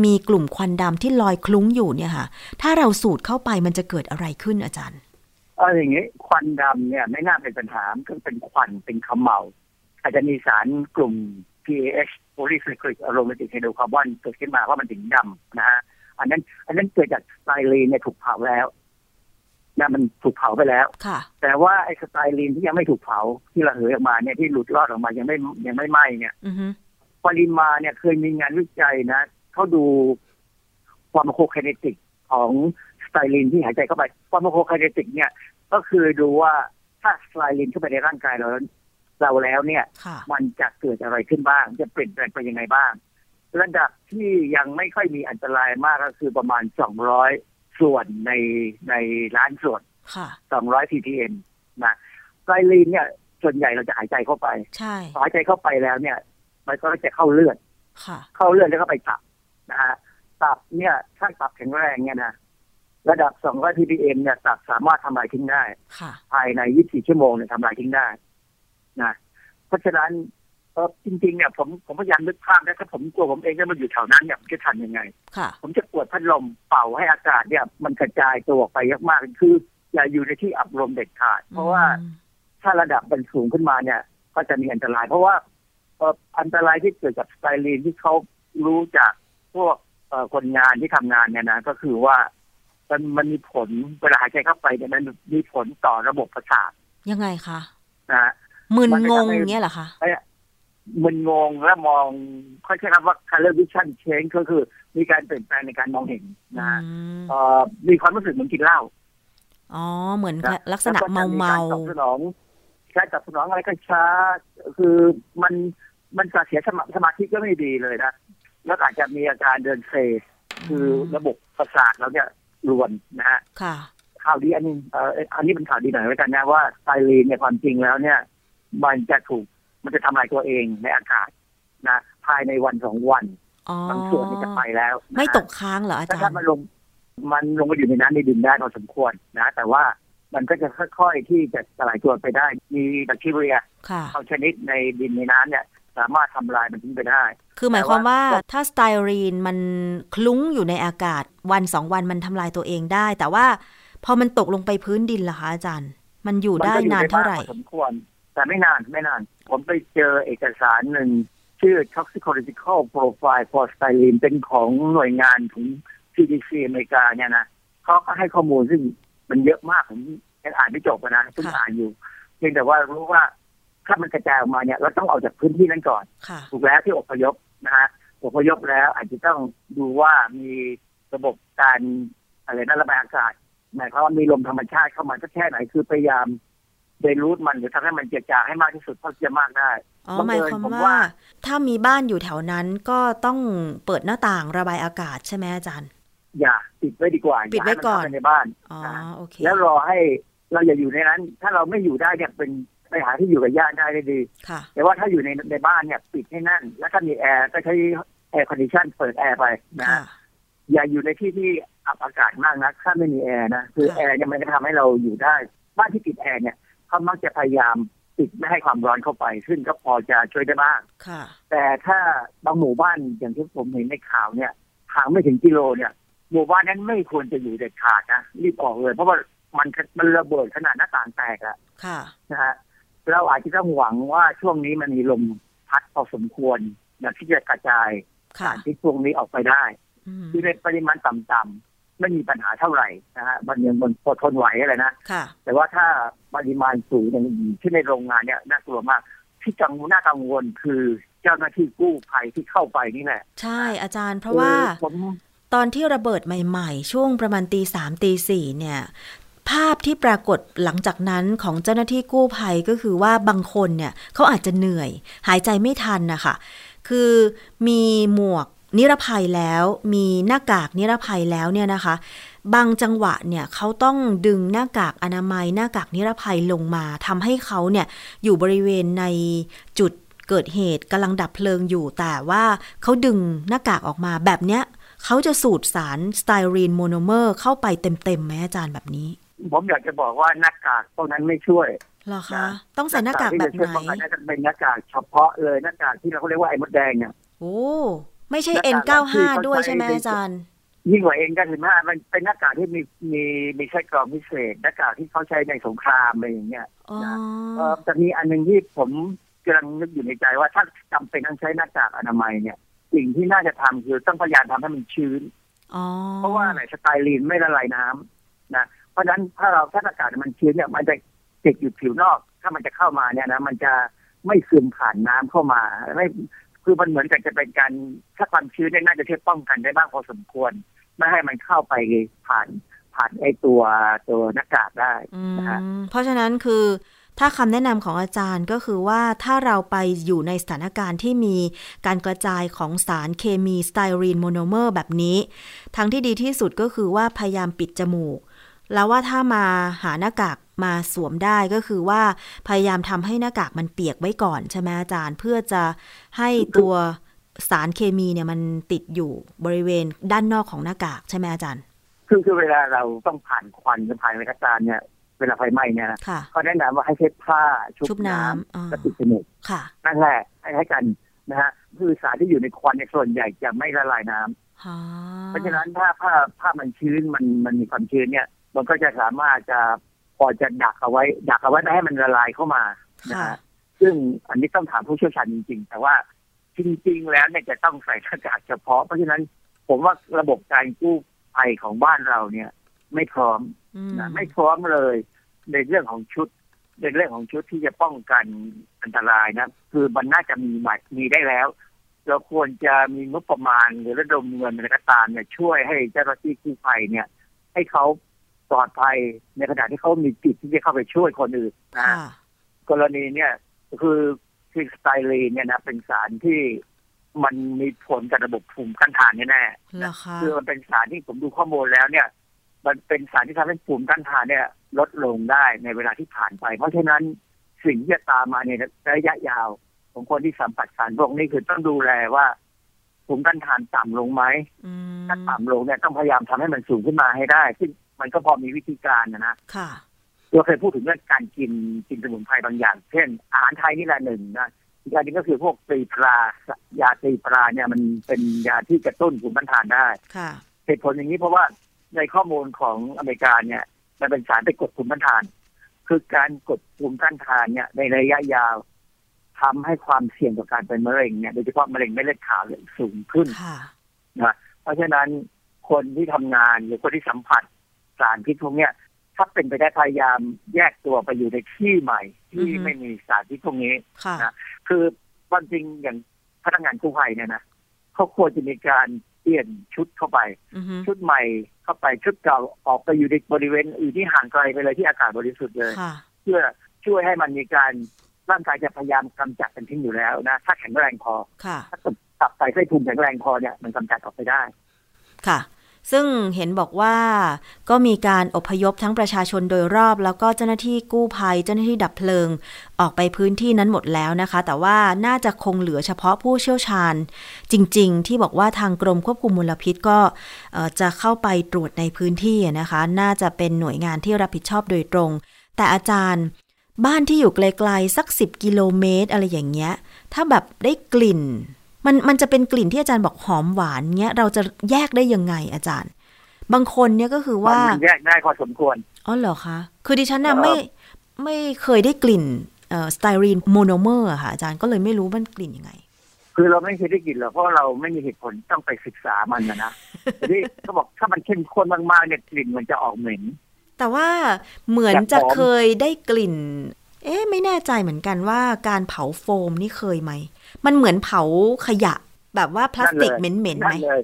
มีกลุ่มควันดำที่ลอยคลุ้งอยู่เนี่ยค่ะ ถ้าเราสูดเข้าไปมันจะเกิดอะไรขึ้นอาจารย์เอออย่างนี้ควันดำเนี่ยไม่น่าเป็นปัญหาก็เป็นควันเป็นขมเมาอาจจะมีสารกลุ่ม PAH polycyclic aromatic hydrocarbon เกิดขึ้นมาว่ามันถึงดำนะฮะอันนั้น อันนั้นเกิดจากไตรีนเนี่ยถูกเผาแล้ว นะมันถูกเผาไปแล้ว แต่ว่าไอ้สไตรีนที่ยังไม่ถูกเผาที่ระเหยออกมาเนี่ยที่หลุดรอดออกมายังไม่ยังไม่ไหม้เนี่ยปริมาเนี่ยเคยมีงานวิจัยนะเขาดู pharmacokinetic ของสไตรีนที่หายใจเข้าไป pharmacokinetic เนี่ย ก็คือดูว่าถ้าสไตรีนเข้าไปในร่างกายเราเราแล้วเนี่ย มันจะเกิดอะไรขึ้นบ้าง จะเปลี่ยนแปลงไปยังไงบ้าง ระดับที่ยังไม่ค่อยมีอันตรายมากก็คือประมาณสองร้อย ส่วนในในล้านส่วนสองร้อย ppm นะสไตรีนเนี่ย ส่วนใหญ่เราจะหายใจเข้าไปใช่หายใจเข้าไปแล้วเนี่ย มันก็จะเข้าเลือดเข้าเลือดแล้วก็ไปตับนะฮะตับเนี่ยถ้าตับแข็งแรงเนี่ยนะระดับสองร้อย ppm เนี่ยตับสามารถทำลายทิ้งได้ภายในยี่สิบสี่ชั่วโมงเนี่ยทำลายทิ้งได้นะเพราะฉะนั้นเออจริงๆเนี่ยผมผมพยายามนึกภาพนะถ้าผมตัวผมเองได้มาอยู่แถวนั้นเนี่ยจะทำยังไง ผมจะปวดพัดลมเป่าให้อากาศเนี่ย มันกระจายตัวออกไปเยอะมากคือ อย่าอยู่ในที่อับลมเด็ดขาด เพราะว่าถ้าระดับมันสูงขึ้นมาเนี่ย ก็จะมีอันตราย เพราะว่าอันตรายที่เกิดจากสไตรีนที่เขารู้จากพวกคนงานที่ทำงานเนี่ยนะก็คือว่า มันมันมีผลเวลาหายใจเข้าไปเนี่ยมันมีผลต่อระบบประสาทยังไงคะนะมึนงงเงี้ยเหรอคะ มึนงงและมองค่อยใช้คำว่า color vision change ก็คือมีการเปลี่ยนแปลงในการมองเห็นนะเอ่อมีความรู้สึกเหมือนกินเหล้าอ๋อ เหมือนลักษณะเมาเมาการตอบสนองการตอบสนองอะไรก็ช้า คือมันมันจะเสียสมาสมาธิก็ไม่ดีเลยนะแล้วอาจจะมีอาการเดินเซคือระบบประสาทเราเนี่ยรวนนะฮะค่ะข่าวดีอันนี้เอ่ออันนี้เป็นข่าวดีหน่อยไว้กันนะว่าไซรีนเนี่ยความจริงแล้วเนี่ย มันจะถูก มันจะทำลายตัวเองในอากาศนะ ภายในวันสองวันบางส่วนมันจะไปแล้ว ไม่ตกค้างเหรออาจารย์ถ้ามันลงมันลงไปอยู่ในน้ำในดินได้พอสมควรนะ แต่ว่ามันก็จะค่อยๆที่จะสลายตัวไปได้ มีแบคทีเรียบางชนิดในดินในน้ำเนี่ย สามารถทำลายมันทิ้งไปได้ คือหมายความว่าถ้าสไตรีนมันคลุ้งอยู่ในอากาศวันสองวันมันทำลายตัวเองได้ แต่ว่าพอมันตกลงไปพื้นดินล่ะคะอาจารย์ มันอยู่ได้นานเท่าไหร่สมควร แต่ไม่นานไม่นาน ผมไปเจอเอกสารหนึ่งชื่อ toxicological profile for styrene เป็นของหน่วยงานของ CDC อเมริกาเนี่ยนะเขาก็ให้ข้อมูลซึ่งมันเยอะมากผมยังอ่านไม่จบนะเพิ่งอ่านอยู่ เพียงแต่ว่ารู้ว่าถ้ามันกระจายออกมาเนี่ยเราต้องออกจากพื้นที่นั้นก่อน ถูกแล้วที่อพยพนะฮะอพยพแล้วอาจจะต้องดูว่ามีระบบการอะไรนั่นระบายอากาศหมายความว่ามีลมธรรมชาติเข้ามาสักแค่ไหนคือพยายาม dilute มันหรือทำให้มันเจือจางให้มากที่สุดเท่าที่จะมากได้อ๋อหมายความว่า ถ้ามีบ้านอยู่แถวนั้นก็ต้องเปิดหน้าต่างระบายอากาศใช่ไหมอาจารย์ อย่าปิดไว้ดีกว่าปิดไว้ก่อนในบ้านอ๋อโอเคแล้วรอให้เราอย่าอยู่ในนั้น ถ้าเราไม่อยู่ได้เนี่ยเป็นไปหาที่อยู่กับญาติได้ได้ดีแต่ว่าถ้าอยู่ในในบ้านเนี่ยปิดให้นั่น แล้วถ้ามีแอร์ก็ใช้ air condition เปิดแอร์ไปนะอย่าอยู่ในที่ที่อับอากาศมากนะถ้าไม่มีแอร์นะคือแอร์เนี่ยมันจะทำให้เราอยู่ได้ บ้านที่ติดแอร์เนี่ย เขามักจะพยายามปิดไม่ให้ความร้อนเข้าไป ซึ่งก็พอจะช่วยได้บ้างแต่ถ้าบางหมู่บ้านอย่างที่ผมเห็นในข่าวเนี่ยห่างไม่ถึงกิโลเนี่ยหมู่บ้านนั้นไม่ควรจะอยู่เด็ดขาดนะรีบออกเลย เพราะว่ามันมันระเบิดขนาดหน้าต่างแตกอะนะฮะเราอาจจะต้องหวังว่าช่วงนี้มันมีลมพัดพอสมควรนะที่จะกระจายสารที่พวกนี้ออกไปได้คือในปริมาณต่ำ ไม่มีปัญหาเท่าไหร่นะฮะมันยังมันพอทนไหวอะไรนะแต่ว่าถ้าปริมาณสูงอย่างที่ในโรงงานเนี่ยน่ากลัวมากที่จังน่ากังวลคือเจ้าหน้าที่กู้ภัยที่เข้าไปนี่แหละใช่อาจารย์เพราะว่าตอนที่ระเบิดใหม่ ๆ ช่วงประมาณตีสามตีสี่เนี่ย ภาพที่ปรากฏหลังจากนั้นของเจ้าหน้าที่กู้ภัยก็คือว่าบางคนเนี่ยเขาอาจจะเหนื่อย หายใจไม่ทันนะคะคือมีหมวก นิรภัยแล้วมีหน้ากากนิรภัยแล้วเนี่ยนะคะ บางจังหวะเนี่ยเขาต้องดึงหน้ากากอนามัย หน้ากากนิรภัยลงมาทำให้เขาเนี่ยอยู่บริเวณในจุดเกิดเหตุกำลังดับเพลิงอยู่แต่ว่าเขาดึงหน้ากากออกมาแบบเนี้ยเขาจะสูดสารสไตรีนโมโนเมอร์เข้าไปเต็มๆไหมอาจารย์แบบนี้ ผมอยากจะบอกว่าหน้ากากพวกนั้นไม่ช่วยเหรอคะต้องใส่หน้ากากแบบไหนที่จะช่วยป้องกันน่าจะเป็นหน้ากากเฉพาะเลยหน้ากากที่เราเรียกว่าไอ้มดแดงเนี่ยโอ้ ไม่ใช่หน้ากากที่ N95 เขาด้วยใช้ใช่ไหมในอาจารย์ ยิ่งกว่าเองก็ถึงว่ามันเป็นหน้ากากที่มีมีมีไส้กรองพิเศษหน้ากากที่เขาใช้ในสงครามอะไรอย่างเงี้ยอ๋อเออแต่มีอันหนึ่งที่ผมกำลังนึกอยู่ในใจว่าถ้าจำเป็นต้องใช้หน้ากากอนามัยเนี่ย สิ่งที่น่าจะทำคือต้องพยายามทำให้มันชื้นอ๋อเพราะว่าอะไรสไตลีนไม่ละลายน้ำนะเพราะฉะนั้นถ้าเราถ้าอากาศมันชื้นเนี่ยมันจะติดอยู่ผิวนอก ถ้ามันจะเข้ามาเนี่ยนะมันจะไม่ซึมผ่านน้ำเข้ามาไม่ คือมันเหมือนกับจะเป็นการถ้าความชื้นเนี่ยน่าจะช่วยป้องกันได้บ้างพอสมควร ไม่ให้มันเข้าไปผ่านผ่านไอตัวตัวหน้ากากได้นะฮะเพราะฉะนั้นคือถ้าคำแนะนำของอาจารย์ก็คือว่าถ้าเราไปอยู่ในสถานการณ์ที่มีการกระจายของสารเคมีสไตรีนโมโนเมอร์แบบนี้ ทางที่ดีที่สุดก็คือว่าพยายามปิดจมูก แล้วว่าถ้ามาหาหน้ากาก มาสวมได้ก็คือว่าพยายามทำให้หน้ากากมันเปียกไว้ก่อนใช่ไหมอาจารย์ เพื่อจะให้ตัวสารเคมีเนี่ยมันติดอยู่บริเวณด้านนอกของหน้ากากใช่ไหมอาจารย์ คือคือเวลาเราต้องผ่านควันหรือผ่านอะไรก็ตามเนี่ยเวลาไฟไหม้เนี่ยนะค่ะเขาแนะนำว่าให้ใช้ผ้าชุชุบบน้น้ำอ่าำแล้วปิดจมูกค่ะนั่นแหละให้ให้กันนะฮะคือสารที่อยู่ในควันในยส่วนใหญ่จะไม่ละลายน้ำอ๋อเพราะฉะนั้นถ้าผ้าผ้ามันชื้นมันมันมีความชื้นเนี่ย มันก็จะสามารถจะ พอจะดักเอาไว้ดักเอาไว้ไม่ให้มันละลายเข้ามานะค่ะฮะซึ่งอันนี้ต้องถามผู้เชี่ยวชาญจริง ๆ แต่ว่าจริง ๆ แล้วเนี่ยจะต้องใส่หน้ากากเฉพาะ เพราะฉะนั้นผมว่าระบบการกู้ภัยของบ้านเราเนี่ย ไม่พร้อมอืมนะไม่พร้อมเลย ในเรื่องของชุด ในเรื่องของชุดที่จะป้องกันอันตรายนะ คือมันน่าจะมีใหม่มีได้แล้ว เราควรจะมีงบประมาณหรือระดมเงินอะไรก็ตามเนี่ยช่วยให้เจ้าหน้าที่กู้ภัยเนี่ย ให้เขา ปลอดภัยในขณะที่เขามีจิตที่จะเข้าไปช่วยคนอื่นนะค่ะกรณีเนี่ยคือคือสไตลีนเนี่ยนะเป็นสารที่มันมีผลกับระบบภูมิคุ้มกันทานแน่ๆเหรอคะคือมันเป็นสารที่ผมดูข้อมูลแล้วเนี่ย มันเป็นสารที่ทำให้ภูมิต้านทานเนี่ย ลดลงได้ในเวลาที่ผ่านไป เพราะฉะนั้นสิ่งที่จะตามมาในระยะยาว ของคนที่สัมผัสสารพวกนี้คือต้องดูแลว่าภูมิต้านทานต่ำลงไหมอืมถ้าต่ำลงเนี่ยต้องพยายามทำให้มันสูงขึ้นมาให้ได้ ซึ่ง มันก็พอมีวิธีการนะนะค่ะเราเคยพูดถึงเรื่องการกินกินสมุนไพรบางอย่าง เช่น อาหารไทยนี่แหละหนึ่งนะอีกอันหนึงก็คือพวกตรีปลายาตรีปลาเนี่ยมันเป็นยาที่กระตุ้นภูมิต้านทานได้ค่ะเหตุผลอย่างนี้เพราะว่าในข้อมูลของอเมริกาเนี่ย มันเป็นสารไปกดภูมิต้านทาน คือการกดภูมิต้านทานเนี่ย ในระยะยาวทำให้ความเสี่ยงต่อการเป็นมะเร็งเนี่ยโดยเฉพาะมะเร็งเม็ดเลือดขาวเนี่ยสูงขึ้นค่ะนะเพราะฉะนั้นคนที่ทำงานหรือคนที่สัมผัส สารพิษพวกเนี้ยถ้าเป็นไปได้พยายามแยกตัวไปอยู่ในที่ใหม่ ที่อือฮึไม่มีสารพิษพวกนี้ค่ะนะคือความจริงอย่างพนักงานกู้ภัยเนี่ยนะเขาควรจะมีการเปลี่ยนชุดเข้าไปอือฮึชุดใหม่เข้าไปชุดเก่าออกไปอยู่ในบริเวณอื่นที่ห่างไกลไปเลยที่อากาศบริสุทธิ์เลยค่ะเพื่อช่วยให้มันมีการร่างกายจะพยายามกำจัดมันทิ้งอยู่แล้วนะถ้าแข็งแรงพอค่ะถ้าตับไตไส้พุงแข็งแรงพอเนี่ยมันกำจัดออกไปได้ ค่ะ ซึ่งเห็นบอกว่าก็มีการอพยพทั้งประชาชนโดยรอบ แล้วก็เจ้าหน้าที่กู้ภัย เจ้าหน้าที่ดับเพลิง ออกไปพื้นที่นั้นหมดแล้วนะคะ แต่ว่าน่าจะคงเหลือเฉพาะผู้เชี่ยวชาญ จริง ๆ ที่บอกว่าทางกรมควบคุมมลพิษก็จะเข้าไปตรวจในพื้นที่นะคะ น่าจะเป็นหน่วยงานที่รับผิดชอบโดยตรง แต่อาจารย์บ้านที่อยู่ไกลๆสักสิบกิโลเมตร อะไรอย่างเงี้ยถ้าแบบได้กลิ่น มันมันจะเป็นกลิ่นที่อาจารย์บอกหอมหวานเงี้ยเราจะแยกได้ยังไงอาจารย์ บางคนเนี่ยก็คือว่ามันแยกได้พอสมควรอ๋อเหรอคะคือดิฉันน่ะเอ่อไม่ไม่เคยได้กลิ่นเอ่อสไตรีนโมโนเมอร์อะค่ะอาจารย์ก็เลยไม่รู้มันกลิ่นยังไง คือเราไม่เคยได้กลิ่นหรอกเพราะเราไม่มีเหตุผลต้องไปศึกษามันนะนะทีนี้เขาบอกถ้ามันเข้มข้นมากๆเนี่ยกลิ่นมันจะออกเหม็นแต่ว่าเหมือนอยากจะหอมเคยได้กลิ่น เอ๊ะไม่แน่ใจเหมือนกันว่าการเผาโฟมนี่เคยไหม มันเหมือนเผาขยะ แบบว่าพลาสติกเหม็นๆไหมนั่นเลย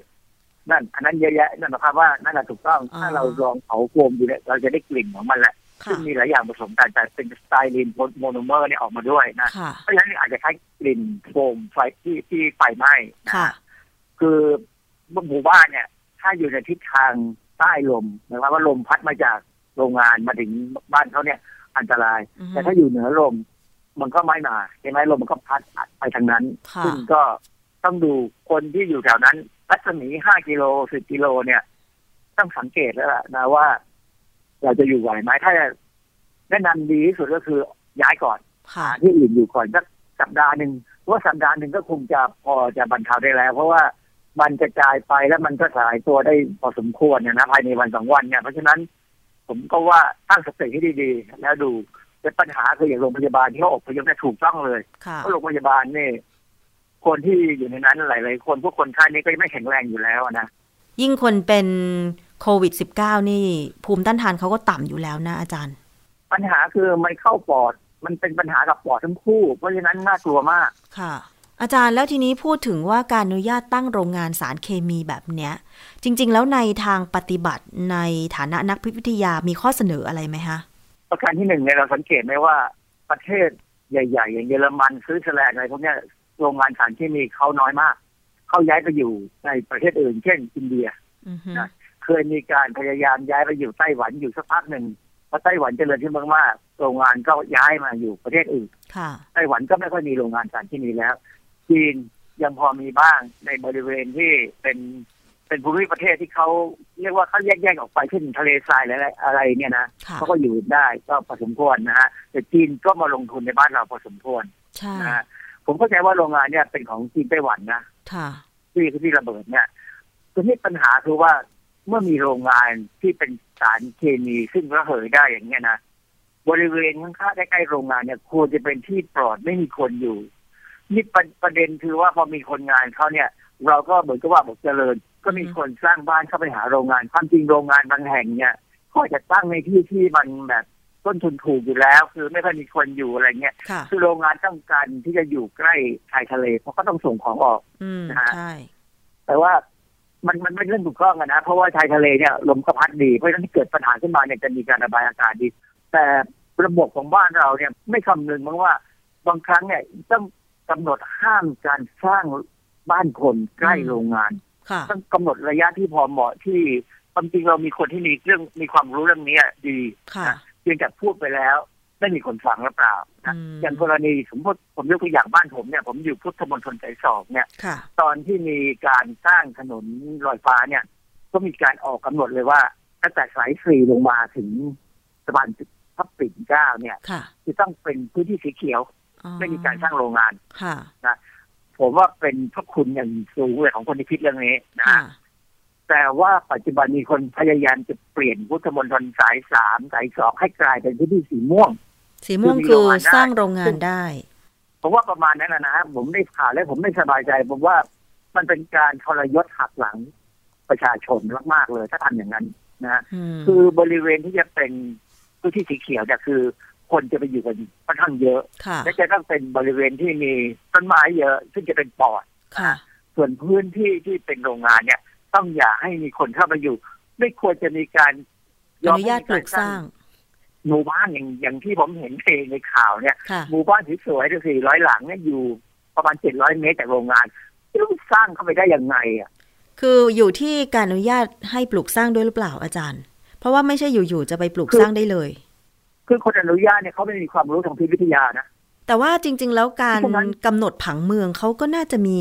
นั่นอันนั้นเยอะแยะนั่นหมายความว่านั่นแหละถูกต้องอ๋อถ้าเราลองเผาโฟมดูเนี่ยเราจะได้กลิ่นของมันแหละค่ะซึ่งมีหลายอย่างผสมกันแต่เป็นสไตรีนโมโนเมอร์เนี่ยออกมาด้วยนะค่ะเพราะฉะนั้นอาจจะใช้กลิ่นโฟมไฟที่ที่ไฟไหม้นะค่ะคือหมู่บ้านเนี่ย ถ้าอยู่ในทิศทางใต้ลมหมายความว่าลมพัดมาจากโรงงานมาถึงบ้านเขาเนี่ย อันตรายอือฮึแต่ถ้าอยู่เหนือลม มันก็ไม่มาใช่ไหมลมมันก็พัดไปทางนั้นค่ะซึ่งก็ต้องดูคนที่อยู่แถวนั้น รัศมีห้ากิโลสิบกิโลเนี่ย ต้องสังเกตแล้วล่ะนะว่า เราจะอยู่ไหวไหมถ้าแนะนำดีที่สุดก็คือย้ายก่อนค่ะหาที่อื่นอยู่ก่อนสักสัปดาห์หนึ่งเพราะว่าสัปดาห์หนึ่งก็คงจะพอจะบรรเทาได้แล้ว เพราะว่ามันกระจายไปแล้วมันก็สลายตัวได้พอสมควรเนี่ยนะภายในวันสองวันเนี่ยเพราะฉะนั้น ผมก็ว่าตั้งสติให้ดีๆแล้วดู แต่ปัญหาคืออย่างโรงพยาบาลที่เขาอพยพเนี่ยถูกต้องเลยค่ะเพราะโรงพยาบาลเนี่ยคนที่อยู่ในนั้นหลายๆคนพวกคนไข้นี่ก็ไม่แข็งแรงอยู่แล้วนะยิ่งคนเป็นโควิด -19 นี่ ภูมิต้านทานเขาก็ต่ำอยู่แล้วนะอาจารย์ ปัญหาคือมันเข้าปอด มันเป็นปัญหากับปอดทั้งคู่ เพราะฉะนั้นน่ากลัวมากค่ะ อาจารย์แล้วทีนี้พูดถึงว่าการอนุญาตตั้งโรงงานสารเคมีแบบเนี้ย จริง ๆ แล้วในทางปฏิบัติในฐานะนักพิษวิทยามีข้อเสนออะไรไหมคะ ประการที่หนึ่งเนี่ยเราสังเกตไหมว่าประเทศใหญ่ ๆ อย่างเยอรมันสวิตเซอร์แลนด์อะไรพวกเนี้ยโรงงานสารเคมีเขาน้อยมาก เขาย้ายไปอยู่ในประเทศอื่น เช่น อินเดียอือฮึนะเคยมีการพยายามย้ายไปอยู่ไต้หวันอยู่สักพักหนึ่งพอไต้หวันเจริญขึ้นมากๆโรงงานก็ย้ายมาอยู่ประเทศอื่นค่ะไต้หวันก็ไม่ค่อยมีโรงงานสารเคมีแล้วจีนยังพอมีบ้างในบริเวณที่เป็น เป็นภูมิประเทศที่เขาเรียกว่าเขาแยกๆออกไปเช่นทะเลทรายอะไรอะไรเนี่ยนะค่ะเขาก็อยู่ได้ก็พอสมควรนะฮะแต่จีนก็มาลงทุนในบ้านเราพอสมควรใช่นะฮะผมเข้าใจว่าโรงงานเนี่ยเป็นของจีนไต้หวันนะค่ะที่ที่ระเบิดเนี่ยทีนี้ปัญหาคือว่าเมื่อมีโรงงานที่เป็นสารเคมีซึ่งระเหยได้อย่างเงี้ยนะบริเวณข้างๆใกล้ๆโรงงานเนี่ยควรจะเป็นที่ปลอดไม่มีคนอยู่นี่ประประเด็นคือว่าพอมีคนงานเขาเนี่ย เราก็เหมือนกับว่าบอกเจริญ ก็มีคนสร้างบ้านเข้าไปหาโรงงาน ความจริงโรงงานบางแห่งเนี่ยก็จะตั้งในที่ที่มันแบบต้นทุนถูกอยู่แล้ว คือไม่ค่อยมีคนอยู่อะไรเงี้ยค่ะคือโรงงานต้องการที่จะอยู่ใกล้ชายทะเล เพราะก็ต้องส่งของออกอืมนะฮะใช่แต่ว่ามันมันไม่เรื่องถูกต้องอะนะ เพราะว่าชายทะเลเนี่ยลมก็พัดดีเพราะฉะนั้นที่เกิดปัญหาขึ้นมาเนี่ยจะมีการระบายอากาศดี แต่ระบบของบ้านเราเนี่ยไม่คำนึงมั้งว่า บางครั้งเนี่ยต้องกำหนดห้ามการสร้าง บ้านคนใกล้อืมโรงงานค่ะต้องกำหนดระยะที่พอเหมาะที่ความจริงเรามีคนที่มีเรื่องมีความรู้เรื่องนี้ดีค่ะเพียงแต่พูดไปแล้วไม่มีคนฟังหรือเปล่านะอืมอย่างกรณีสมมติผมยกตัวอย่างบ้านผมเนี่ย ผมอยู่พุทธมณฑลสายสองเนี่ยค่ะตอนที่มีการสร้างถนนลอยฟ้าเนี่ย ก็มีการออกกำหนดเลยว่าตั้งแต่สายสี่ลงมาถึงสะพานพับปิ่นเกล้าเนี่ยค่ะจะต้องเป็นพื้นที่สีเขียวอ๋อไม่มีการสร้างโรงงานค่ะ ผมว่าเป็นพระคุณอย่างสูงเลยของคนที่คิดเรื่องนี้นะค่ะแต่ว่าปัจจุบันมีคนพยายามจะเปลี่ยนพุทธมณฑลสายสามสายสองให้กลายเป็นพื้นที่สีม่วง สีม่วงคือมีคือโรงงานได้สร้างโรงงานได้ผมว่าประมาณนั้นนะนะผมได้ข่าวแล้วผมไม่สบายใจผมว่ามันเป็นการทรยศหักหลังประชาชนมากๆเลยถ้าทำอย่างนั้นนะฮะอืมคือบริเวณที่จะเป็นพื้นที่สีเขียวเนี่ยคือ คนจะไปอยู่กันค่อนข้างเยอะค่ะและจะต้องเป็นบริเวณที่มีต้นไม้เยอะ ซึ่งจะเป็นปอดค่ะส่วนพื้นที่ที่เป็นโรงงานเนี่ย ต้องอย่าให้มีคนเข้ามาอยู่ ไม่ควรจะมีการอนุญาตปลูกสร้างหมู่บ้านอย่างอย่างที่ผมเห็นในในข่าวเนี่ยค่ะหมู่บ้านสวยๆสี่ร้อยหลังเนี่ยอยู่ประมาณเจ็ดร้อยเมตรจากโรงงานจะสร้างเข้าไปได้ยังไงอะคืออยู่ที่การอนุญาตให้ปลูกสร้างด้วยหรือเปล่าอาจารย์ เพราะว่าไม่ใช่อยู่ๆจะไปปลูกคือสร้างได้เลย คือคนอนุญาตเนี่ยเขาไม่มีความรู้ทางพิษวิทยานะแต่ว่าจริง ๆ แล้วการพวกนั้นกำหนดผังเมืองเขาก็น่าจะมี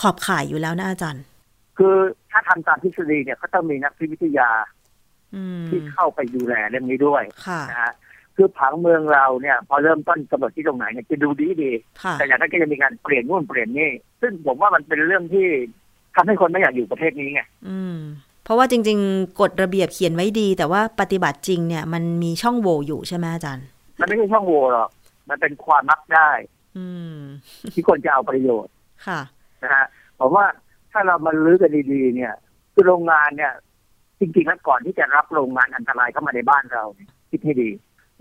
ขอบข่ายอยู่แล้วนะอาจารย์ คือถ้าทำตามทฤษฎีเนี่ยเขาต้องมีนักพิษวิทยาอืมที่เข้าไปดูแลเรื่องนี้ด้วยค่ะนะฮะคือผังเมืองเราเนี่ย พอเริ่มต้นกำหนดที่ตรงไหนเนี่ยจะดูดีดีค่ะแต่อย่างนั้นก็จะมีการเปลี่ยนนู่นเปลี่ยนนี่ ซึ่งผมว่ามันเป็นเรื่องที่ทำให้คนไม่อยากอยู่ประเทศนี้ไงอืม เพราะว่าจริง ๆ กฎระเบียบเขียนไว้ดี แต่ว่าปฏิบัติจริงเนี่ย มันมีช่องโหว่อยู่ใช่ไหมอาจารย์ มันไม่ใช่ช่องโหว่หรอกมันเป็นความมักได้ อืมที่คนจะเอาประโยชน์ค่ะนะฮะผมว่าถ้าเรามาลื้อกันดีๆ เนี่ย คือโรงงานเนี่ย จริงๆแล้วก่อนที่จะรับโรงงานอันตรายเข้ามาในบ้านเราเนี่ยคิดให้ดี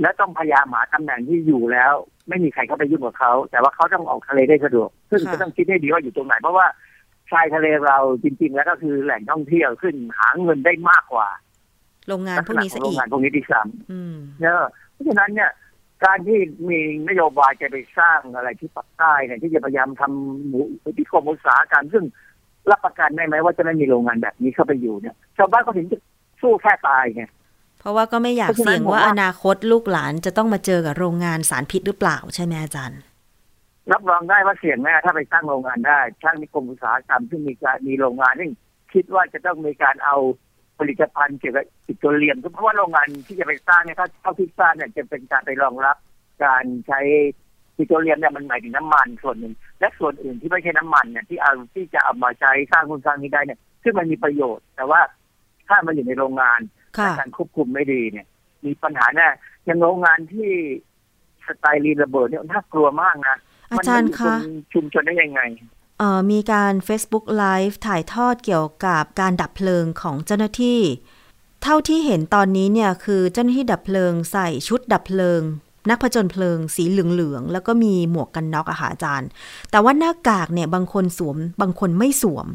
และต้องพยายามหาตำแหน่งที่อยู่แล้ว ไม่มีใครเข้าไปยุ่งกับเขาแต่ว่าเขาต้องออกทะเลได้สะดวก ซึ่งค่ะก็ต้องคิดให้ดีว่าอยู่ตรงไหนเพราะว่า ชายทะเลเราจริง ๆ แล้วก็คือแหล่งท่องเที่ยวขึ้นหาเงินได้มากกว่า โรงงานลักพวษกณะนี้ขอซะงโรงอีกงานพวกนี้ที่ซ้อืมำเนี่ยเพราะฉะนั้นเนี่ยการที่มีนโยบายจะไปสร้างอะไรที่ปักใต้เนี่ยที่จะพยายามทำหมูพิคมอุตสาหกรรมซึ่งรับประกันได้ไหมว่าจะไม่มีโรงงานแบบนี้เข้าไปอยู่เนี่ยชาวบ้านก็ถึงจะสู้แค่ตายไงเพราะว่าก็ไม่อยากเพราะฉะนั้นเสี่ยงว่าผมว่าอนาคตลูกหลานจะต้องมาเจอกับโรงงานสารพิษหรือเปล่าใช่ไหมอาจารย์ รับรองได้ว่าเสี่ยงแน่ถ้าไปตั้งโรงงานได้ช่างนิคมอุตสาหกรรมที่มีการมีโรงงานที่คิดว่าจะต้องมีการเอาผลิตภัณฑ์เกี่ยวกับปิโตรเลียมเพราะว่าโรงงานที่จะไปสร้างเนี่ยถ้าเท่าที่สร้างเนี่ยจะเป็นการไปรองรับการใช้ปิโตรเลียมเนี่ยมันหมายถึงน้ำมันส่วนหนึ่งและส่วนอื่นที่ไม่ใช่น้ำมันเนี่ยที่เอาที่จะเอามาใช้สร้างคุณสร้างนี้ได้เนี่ยซึ่งมันมีประโยชน์ แต่ว่าถ้ามันอยู่ในโรงงานค่ะการควบคุมไม่ดีเนี่ย มีปัญหาแน่อย่างโรงงานที่สไตลีนระเบิดเนี่ยน่ากลัวมากนะ อาจารย์มันคะอยู่บนชุมชนได้ยังไงเอ่อมีการ Facebook Live ถ่ายทอดเกี่ยวกับการดับเพลิงของเจ้าหน้าที่ เท่าที่เห็นตอนนี้เนี่ยคือเจ้าหน้าที่ดับเพลิงใส่ชุดดับเพลิง นักผจญเพลิงสีเหลืองๆ แล้วก็มีหมวกกันน็อกอะค่ะอาจารย์ แต่ว่าหน้ากากเนี่ยบางคนสวม บางคนไม่สวม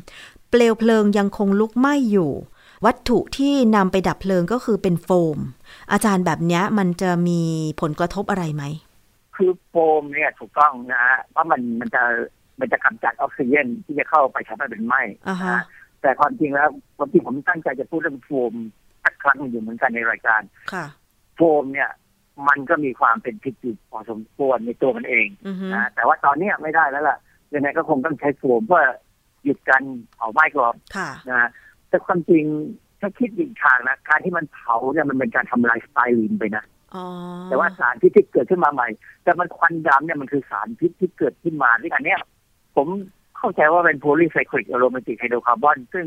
เปลวเพลิงยังคงลุกไหม้อยู่ วัตถุที่นำไปดับเพลิงก็คือเป็นโฟม อาจารย์แบบเนี้ยมันจะมีผลกระทบอะไรไหม คือโฟมเนี่ยถูกต้องนะฮะเพราะมันมันจะมันจะกำจัดออกซิเจนที่จะเข้าไปทำให้เป็นไหม้อ่าฮะนะฮะแต่ความจริงแล้วความจริงผมตั้งใจจะพูดเรื่องโฟมสักครั้งหนึ่งอยู่เหมือนกันในรายการค่ะโฟมเนี่ย มันก็มีความเป็นพิษอยู่พอสมควรในตัวมันเองอือฮึนะแต่ว่าตอนเนี้ยไม่ได้แล้วล่ะยังไงก็คงต้องใช้โฟมเพื่อหยุดการเผาไหม้ก่อนค่ะนะฮะแต่ความจริงถ้าคิดอีกทางนะการที่มันเผาเนี่ยมันเป็นการทำลายสไตรีนไปนะอ๋อ แต่ว่าสารพิษที่เกิดขึ้นมาใหม่ แต่มันควันดำเนี่ยมันคือสารพิษที่เกิดขึ้นมาที่อันเนี้ย ผมเข้าใจว่าเป็น polycyclic aromatic hydrocarbon ซึ่ง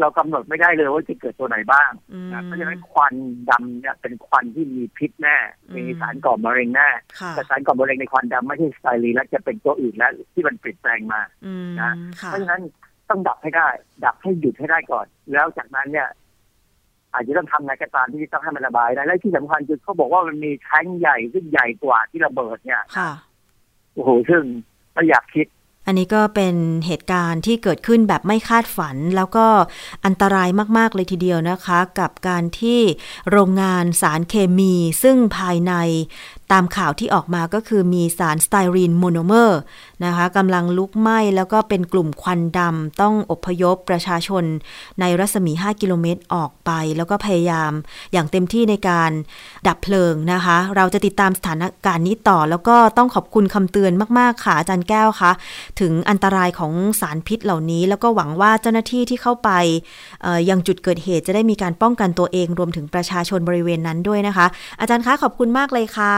เรากำหนดไม่ได้เลยว่าจะเกิดตัวไหนบ้างอืมนะเพราะฉะนั้นควันดำเนี่ยเป็นควันที่มีพิษแน่อืมมีสารก่อมะเร็งแน่ค่ะแต่สารก่อมะเร็งในควันดำไม่ใช่สไตลีนและจะเป็นตัวอื่นแล้วที่มันเปลี่ยนแปลงมาอืมนะค่ะเพราะฉะนั้นต้องดับให้ได้ ดับให้หยุดให้ได้ก่อน แล้วจากนั้นเนี่ย อาจจะต้องทำไงก็ตามที่ต้องให้มันระบายได้และที่สำคัญคือเขาบอกว่ามันมีแท้งใหญ่ซึ่งใหญ่กว่าที่ระเบิดเนี่ยค่ะโอ้โหซึ่งไม่อยากคิด อันนี้ก็เป็นเหตุการณ์ที่เกิดขึ้นแบบไม่คาดฝัน แล้วก็อันตรายมาก ๆ เลยทีเดียวนะคะ กับการที่โรงงานสารเคมีซึ่งภายในตามข่าวที่ออกมาก็คือมีสารสไตรีนโมโนเมอร์นะคะกำลังลุกไหม้แล้วก็เป็นกลุ่มควันดำต้องอพยพประชาชนในรัศมี 5 กิโลเมตรออกไป แล้วก็พยายามอย่างเต็มที่ในการดับเพลิงนะคะ เราจะติดตามสถานการณ์นี้ต่อ แล้วก็ต้องขอบคุณคำเตือนมาก ๆ ค่ะอาจารย์แก้วคะถึงอันตรายของสารพิษเหล่านี้ แล้วก็หวังว่าเจ้าหน้าที่ที่เข้าไปเอ่อยังจุดเกิดเหตุจะได้มีการป้องกันตัวเองรวมถึงประชาชนบริเวณนั้นด้วยนะคะ อาจารย์คะขอบคุณมากเลยค่ะ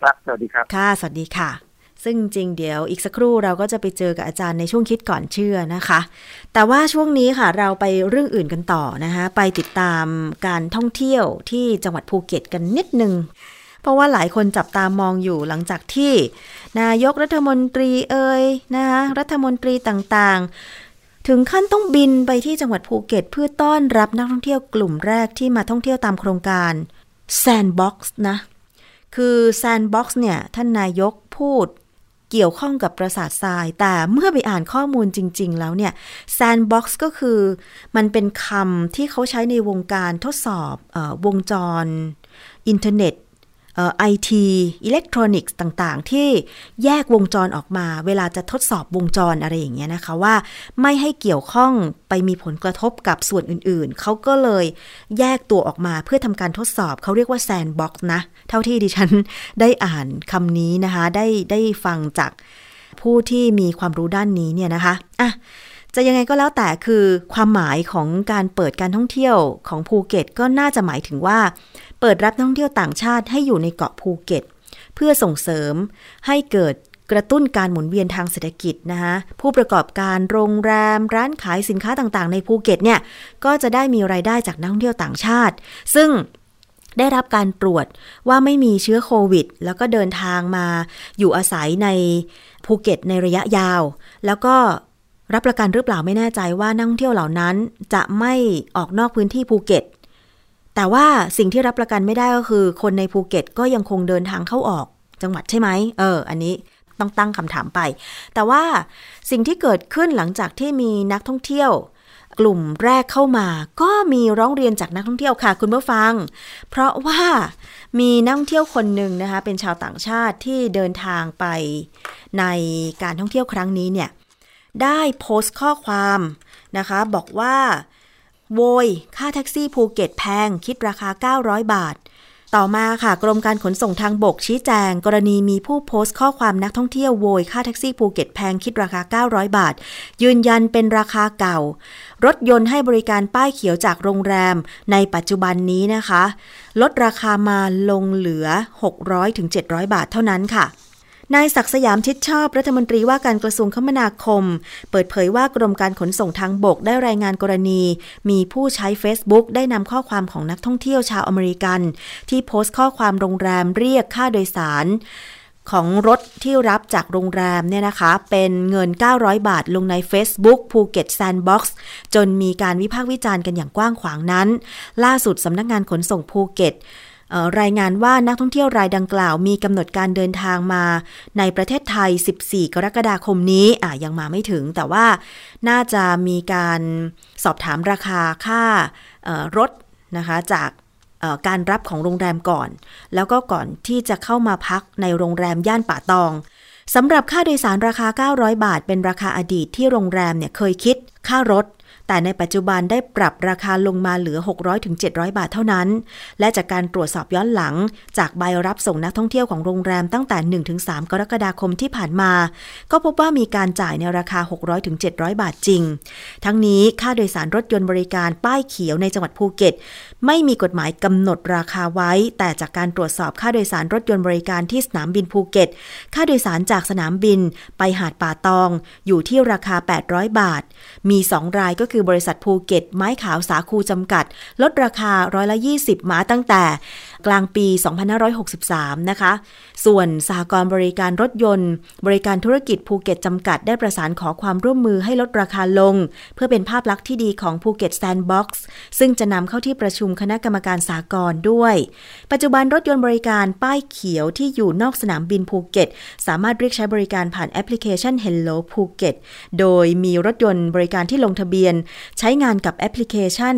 ครับสวัสดีครับ ค่ะ สวัสดีค่ะ ซึ่งจริงเดี๋ยวอีกสักครู่เราก็จะไปเจอกับอาจารย์ในช่วงคิดก่อนเชื่อนะคะ แต่ว่าช่วงนี้ค่ะเราไปเรื่องอื่นกันต่อนะคะไปติดตามการท่องเที่ยวที่จังหวัดภูเก็ตกันนิดนึงเพราะว่าหลายคนจับตามองอยู่หลังจากที่ นายกรัฐมนตรีเอ่ยนะคะรัฐมนตรีต่างๆ ถึงขั้นต้องบินไปที่จังหวัดภูเก็ต เพื่อต้อนรับนักท่องเที่ยวกลุ่มแรกที่มาท่องเที่ยวตามโครงการ Sandbox นะ คือ Sandbox เนี่ย ท่านนายกพูด เกี่ยวข้องกับประสาททราย แต่เมื่อไปอ่านข้อมูลจริง ๆ แล้วเนี่ย Sandbox ก็คือมันเป็นคำที่เขาใช้ในวงการทดสอบออวงจร อินเทอร์เน็ตไอทีอิเล็กทรอนิกส์ต่างๆ ที่แยกวงจรออกมา เวลาจะทดสอบวงจรอะไรอย่างเงี้ยนะคะว่าไม่ให้เกี่ยวข้องไปมีผลกระทบกับส่วนอื่นๆ เขาก็เลยแยกตัวออกมาเพื่อทำการทดสอบเขาเรียกว่า Sandbox นะ เท่าที่ดิฉันได้อ่านคำนี้นะคะ ได้ได้ฟังจากผู้ที่มีความรู้ด้านนี้เนี่ยนะคะอะจะยังไงก็แล้วแต่คือความหมายของการเปิดการท่องเที่ยวของภูเก็ตก็น่าจะหมายถึงว่า เปิดรับนักท่องเที่ยวต่างชาติให้อยู่ในเกาะภูเก็ต เพื่อส่งเสริมให้เกิดกระตุ้นการหมุนเวียนทางเศรษฐกิจนะคะผู้ประกอบการโรงแรม ร้านขายสินค้าต่างๆ ในภูเก็ตเนี่ยก็จะได้มีรายได้จากนักท่องเที่ยวต่างชาติ ซึ่ง ได้รับการตรวจว่าไม่มีเชื้อโควิด แล้วก็เดินทางมาอยู่อาศัยในภูเก็ตในระยะยาว แล้วก็รับประกันหรือเปล่าไม่แน่ใจว่านักท่องเที่ยวเหล่านั้นจะไม่ออกนอกพื้นที่ภูเก็ต แต่ว่าสิ่งที่รับประกันไม่ได้ก็คือ คนในภูเก็ตก็ยังคงเดินทางเข้าออกจังหวัดใช่ไหม เออ อันนี้ต้องตั้งคำถามไป แต่ว่าสิ่งที่เกิดขึ้นหลังจากที่มีนักท่องเที่ยว กลุ่มแรกเข้ามา ก็มีร้องเรียนจากนักท่องเที่ยวค่ะคุณผู้ฟัง เพราะว่ามีนักท่องเที่ยวคนหนึ่งนะคะเป็นชาวต่างชาติที่เดินทางไปในการท่องเที่ยวครั้งนี้เนี่ยได้โพสต์ข้อความนะคะ บอกว่า โวย ค่าแท็กซี่ภูเก็ตแพง คิดราคา 900 บาท ต่อมาค่ะ กรมการขนส่งทางบกชี้แจง กรณีมีผู้โพสต์ข้อความนักท่องเที่ยวโวยค่าแท็กซี่ภูเก็ตแพงคิดราคา 900 บาท ยืนยันเป็นราคาเก่า รถยนต์ให้บริการป้ายเขียวจากโรงแรม ในปัจจุบันนี้นะคะ ลดราคามาลงเหลือ 600-700 บาทเท่านั้นค่ะ นายศักสยามชิดชอบรัฐมนตรีว่าการกระทรวงคมนาคม เปิดเผยว่ากรมการขนส่งทางบกได้รายงานกรณี มีผู้ใช้ Facebook ได้นำข้อความของนักท่องเที่ยวชาวอเมริกัน ที่โพสต์ข้อความโรงแรมเรียกค่าโดยสารของรถที่รับจากโรงแรมเนี่ยนะคะ เป็นเงิน 900 บาทลงใน Facebook ภูเก็ตแซนด์บ็อกซ์จนมีการวิพากษ์วิจารณ์กันอย่างกว้างขวางนั้น ล่าสุดสำนักงานขนส่งภูเก็ต รายงานว่านักท่องเที่ยวรายดังกล่าว มีกำหนดการเดินทางมาในประเทศไทย 14 กรกฎาคมนี้อะยังมาไม่ถึง แต่ว่าน่าจะมีการสอบถามราคาค่ารถนะคะจากการรับของโรงแรมก่อน แล้วก็ก่อนที่จะเข้ามาพักในโรงแรมย่านป่าตองสำหรับค่าโดยสารราคา 900 บาท เป็นราคาอดีตที่โรงแรมเนี่ยเคยคิดค่ารถ แต่ในปัจจุบันได้ปรับราคาลงมาเหลือ 600-700 บาทเท่านั้น และจากการตรวจสอบย้อนหลัง จากใบรับส่งนักท่องเที่ยวของโรงแรมตั้งแต่ 1-3 กรกฎาคมที่ผ่านมา ก็พบว่ามีการจ่ายในราคา 600-700 บาทจริง ทั้งนี้ค่าโดยสารรถยนต์บริการป้ายเขียวในจังหวัดภูเก็ต ไม่มีกฎหมายกำหนดราคาไว้ แต่จากการตรวจสอบค่าโดยสารรถยนต์บริการที่สนามบินภูเก็ต ค่าโดยสารจากสนามบิน ไปหาดป่าตอง อยู่ที่ราคา 800 บาท มี 2 รายก็คือือบริษัทภูเก็ตไม้ขาวสาคูจำกัด ลดราคาร้อยละ 20 มาตั้งแต่ กลางปี 2563 นะคะ ส่วนสหกรณ์บริการรถยนต์ บริการธุรกิจภูเก็ตจำกัดได้ประสานขอความร่วมมือให้ลดราคาลง เพื่อเป็นภาพลักษณ์ที่ดีของภูเก็ตแซนด์บ็อกซ์ซึ่งจะนำเข้าที่ประชุมคณะกรรมการสากลด้วย ปัจจุบันรถยนต์บริการป้ายเขียวที่อยู่นอกสนามบินภูเก็ต สามารถเรียกใช้บริการผ่านแอปพลิเคชัน Hello Phuket โดยมีรถยนต์บริการที่ลงทะเบียน ใช้งานกับแอปพลิเคชัน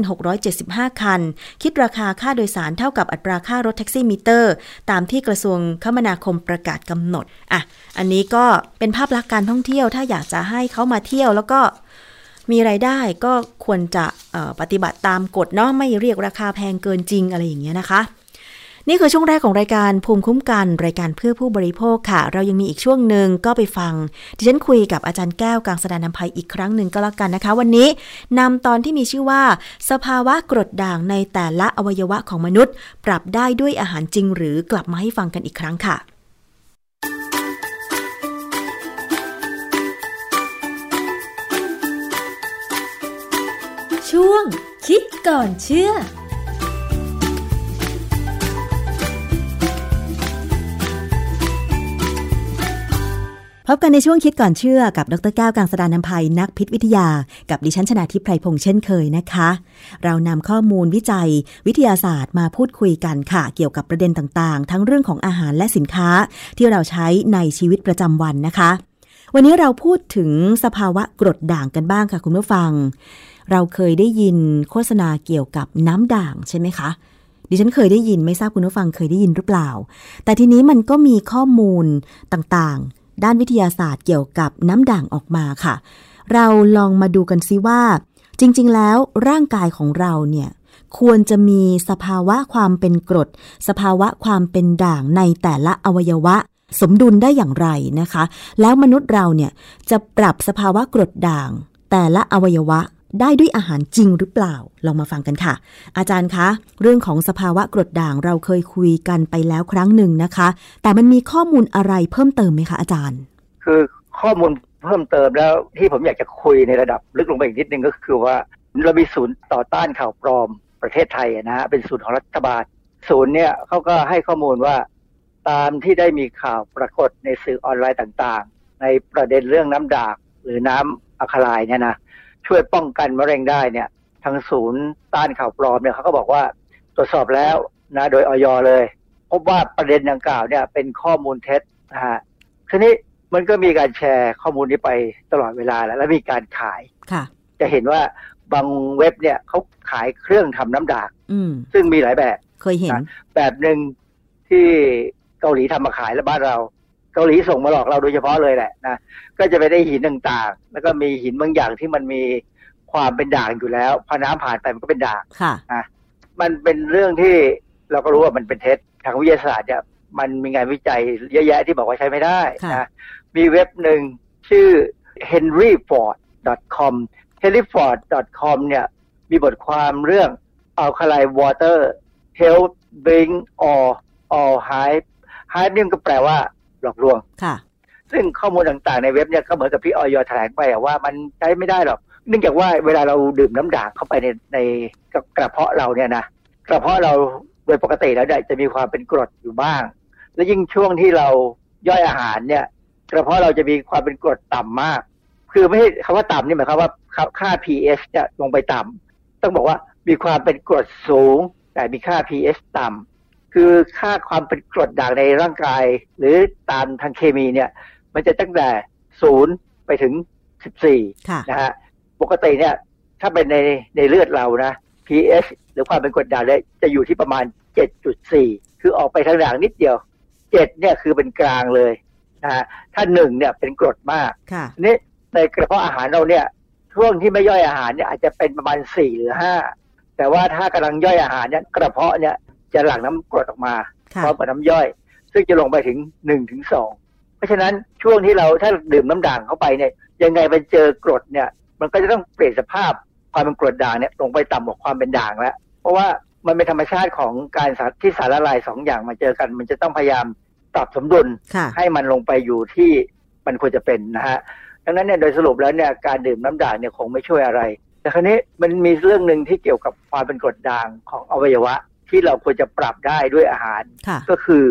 675 คัน คิดราคาค่าโดยสารเท่ากับอัตราค่าค่ารถแท็กซี่มิเตอร์ ตามที่กระทรวงคมนาคมประกาศกำหนด อะ อันนี้ก็เป็นภาพลักษณ์การท่องเที่ยว ถ้าอยากจะให้เขามาเที่ยวแล้วก็มีรายได้ก็ควรจะปฏิบัติตามกฎเนาะไม่เรียกราคาแพงเกินจริงอะไรอย่างเงี้ยนะคะ นี่คือช่วงแรกของรายการภูมิคุ้มกัน รายการเพื่อผู้บริโภคค่ะ เรายังมีอีกช่วงหนึ่งก็ไปฟัง ดิฉันคุยกับอาจารย์แก้วกังสดานนภัยอีกครั้งหนึ่งก็แล้วกันนะคะ วันนี้นำตอนที่มีชื่อว่า สภาวะกรดด่างในแต่ละอวัยวะของมนุษย์ ปรับได้ด้วยอาหารจริง หรือกลับมาให้ฟังกันอีกครั้งค่ะช่วงคิดก่อนเชื่อ พบกันในช่วงคิดก่อนเชื่อกับดรแก้วกังสดานนภัยนักพิษวิทยา กับดิฉันชนาทิพไพรพงษ์เช่นเคยนะคะ เรานำข้อมูลวิจัย วิทยาศาสตร์มาพูดคุยกันค่ะ เกี่ยวกับประเด็นต่างๆ ทั้งเรื่องของอาหารและสินค้า ที่เราใช้ในชีวิตประจำวันนะคะ วันนี้เราพูดถึงสภาวะกรดด่างกันบ้างค่ะคุณผู้ฟัง เราเคยได้ยินโฆษณาเกี่ยวกับน้ำด่างใช่ไหมคะดิฉันเคยได้ยินไม่ทราบคุณผู้ฟังเคยได้ยินหรือเปล่า แต่ทีนี้มันก็มีข้อมูลต่างๆ ด้านวิทยาศาสตร์เกี่ยวกับน้ำด่างออกมาค่ะ เราลองมาดูกันซิว่า จริง ๆ แล้วร่างกายของเราเนี่ยควรจะมีสภาวะความเป็นกรด สภาวะความเป็นด่างในแต่ละอวัยวะ สมดุลได้อย่างไรนะคะ แล้วมนุษย์เราเนี่ยจะปรับสภาวะกรดด่าง แต่ละอวัยวะ ได้ด้วยอาหารจริงหรือเปล่า ลองมาฟังกันค่ะ อาจารย์คะ เรื่องของสภาวะกรดด่างเราเคยคุยกันไปแล้วครั้งหนึ่งนะคะ แต่มันมีข้อมูลอะไรเพิ่มเติมไหมคะอาจารย์ คือข้อมูลเพิ่มเติมแล้วที่ผมอยากจะคุยในระดับลึกลงไปอีกนิดนึงก็คือว่าเรามีศูนย์ต่อต้านข่าวปลอมประเทศไทยนะฮะเป็นศูนย์ของรัฐบาล ศูนย์เนี่ยเขาก็ให้ข้อมูลว่า ตามที่ได้มีข่าวปรากฏในสื่อออนไลน์ต่างๆ ในประเด็นเรื่องน้ำด่างหรือน้ำอะคลน์เนี่ยนะ ช่วยป้องกันมะเร็งได้เนี่ย ทางศูนย์ต้านข่าวปลอมเนี่ยเขาก็บอกว่าตรวจสอบแล้วนะโดยออยเลย พบว่าประเด็นดังกล่าวเนี่ยเป็นข้อมูลเท็จนะฮะทีนี้มันก็มีการแชร์ข้อมูลนี้ไปตลอดเวลาแล้ว และมีการขายค่ะ จะเห็นว่าบางเว็บเนี่ยเขาขายเครื่องทำน้ำด่างอืมซึ่งมีหลายแบบ เคยเห็นแบบหนึ่งที่เกาหลีทำมาขายแล้วบ้านเรา เกาหลีส่งมาหลอกเราโดยเฉพาะเลยแหละนะก็จะไปได้หินต่างๆ แล้วก็มีหินบางอย่างที่มันมีความเป็นด่างอยู่แล้วพอน้ำผ่านไปมันก็เป็นด่างค่ะมันเป็นเรื่องที่เราก็รู้ว่ามันเป็นเท็จทางวิทยาศาสตร์เนี่ยมันมีงานวิจัยเยอะแยะที่บอกว่าใช้ไม่ได้ค่ะนะมีเว็บหนึ่งชื่อ henryford.com henryford.com เนี่ยมีบทความเรื่อง alkaline water help bring all all hype hype นี่มันก็แปลว่า หลอกลวงค่ะ ซึ่งข้อมูลต่างๆในเว็บเนี่ยก็เหมือนกับที่ออยแถลงไปอะว่ามันใช้ไม่ได้หรอกเนื่องจากว่าเวลาเราดื่มน้ำด่างเข้าไปในในกระเพาะเราเนี่ยนะกระเพาะเราโดยปกติแล้วเนี่ยจะมีความเป็นกรดอยู่บ้าง และยิ่งช่วงที่เราย่อยอาหารเนี่ย กระเพาะเราจะมีความเป็นกรดต่ำมาก คือไม่ใช่คำว่าต่ำนี่หมายความว่าค่าค่า pH จะลงไปต่ำต้องบอกว่ามีความเป็นกรดสูง แต่มีค่า pH ต่ำ คือค่าความเป็นกรดด่างในร่างกาย หรือตามทางเคมีเนี่ย มันจะตั้งแต่ศูนย์ไปถึงสิบสี่ค่ะนะฮะปกติเนี่ย ถ้าเป็นในในเลือดเรานะ pH หรือความเป็นกรดด่างเนี่ยจะอยู่ที่ประมาณ7.4คือออกไปทางด่างนิดเดียว7เนี่ยคือเป็นกลางเลยนะฮะถ้าหนึ่งเนี่ยเป็นกรดมากค่ะทีนี้ในกระเพาะอาหารเราเนี่ยช่วงที่ไม่ย่อยอาหารเนี่ยอาจจะเป็นประมาณ4หรือ5แต่ว่าถ้ากำลังย่อยอาหารเนี่ยกระเพาะเนี่ย จะหลั่งน้ำกรดออกมาพค่ะร้อมกับน้ำย่อย ซึ่งจะลงไปถึง1ถึง2เพราะฉะนั้นช่วงที่เราถ้าดื่มน้ำด่างเข้าไปเนี่ยยังไงไปเจอกรดเนี่ย มันก็จะต้องเปลี่ยนสภาพความเป็นกรดด่างเนี่ยลงไปต่ำกว่าความเป็นด่างแล้ว เพราะว่ามันเป็นธรรมชาติของการสารที่สารละลายสองอย่างมาเจอกัน มันจะต้องพยายามปรับสมดุลค่ะให้มันลงไปอยู่ที่มันควรจะเป็นนะฮะดังนั้นเนี่ยโดยสรุปแล้วเนี่ยการดื่มน้ำด่างเนี่ยคงไม่ช่วยอะไร แต่คราวนี้มันมีเรื่องหนึ่งที่เกี่ยวกับความเป็นกรดด่างของอวัยวะ ที่เราควรจะปรับได้ด้วยอาหารค่ะก็คือ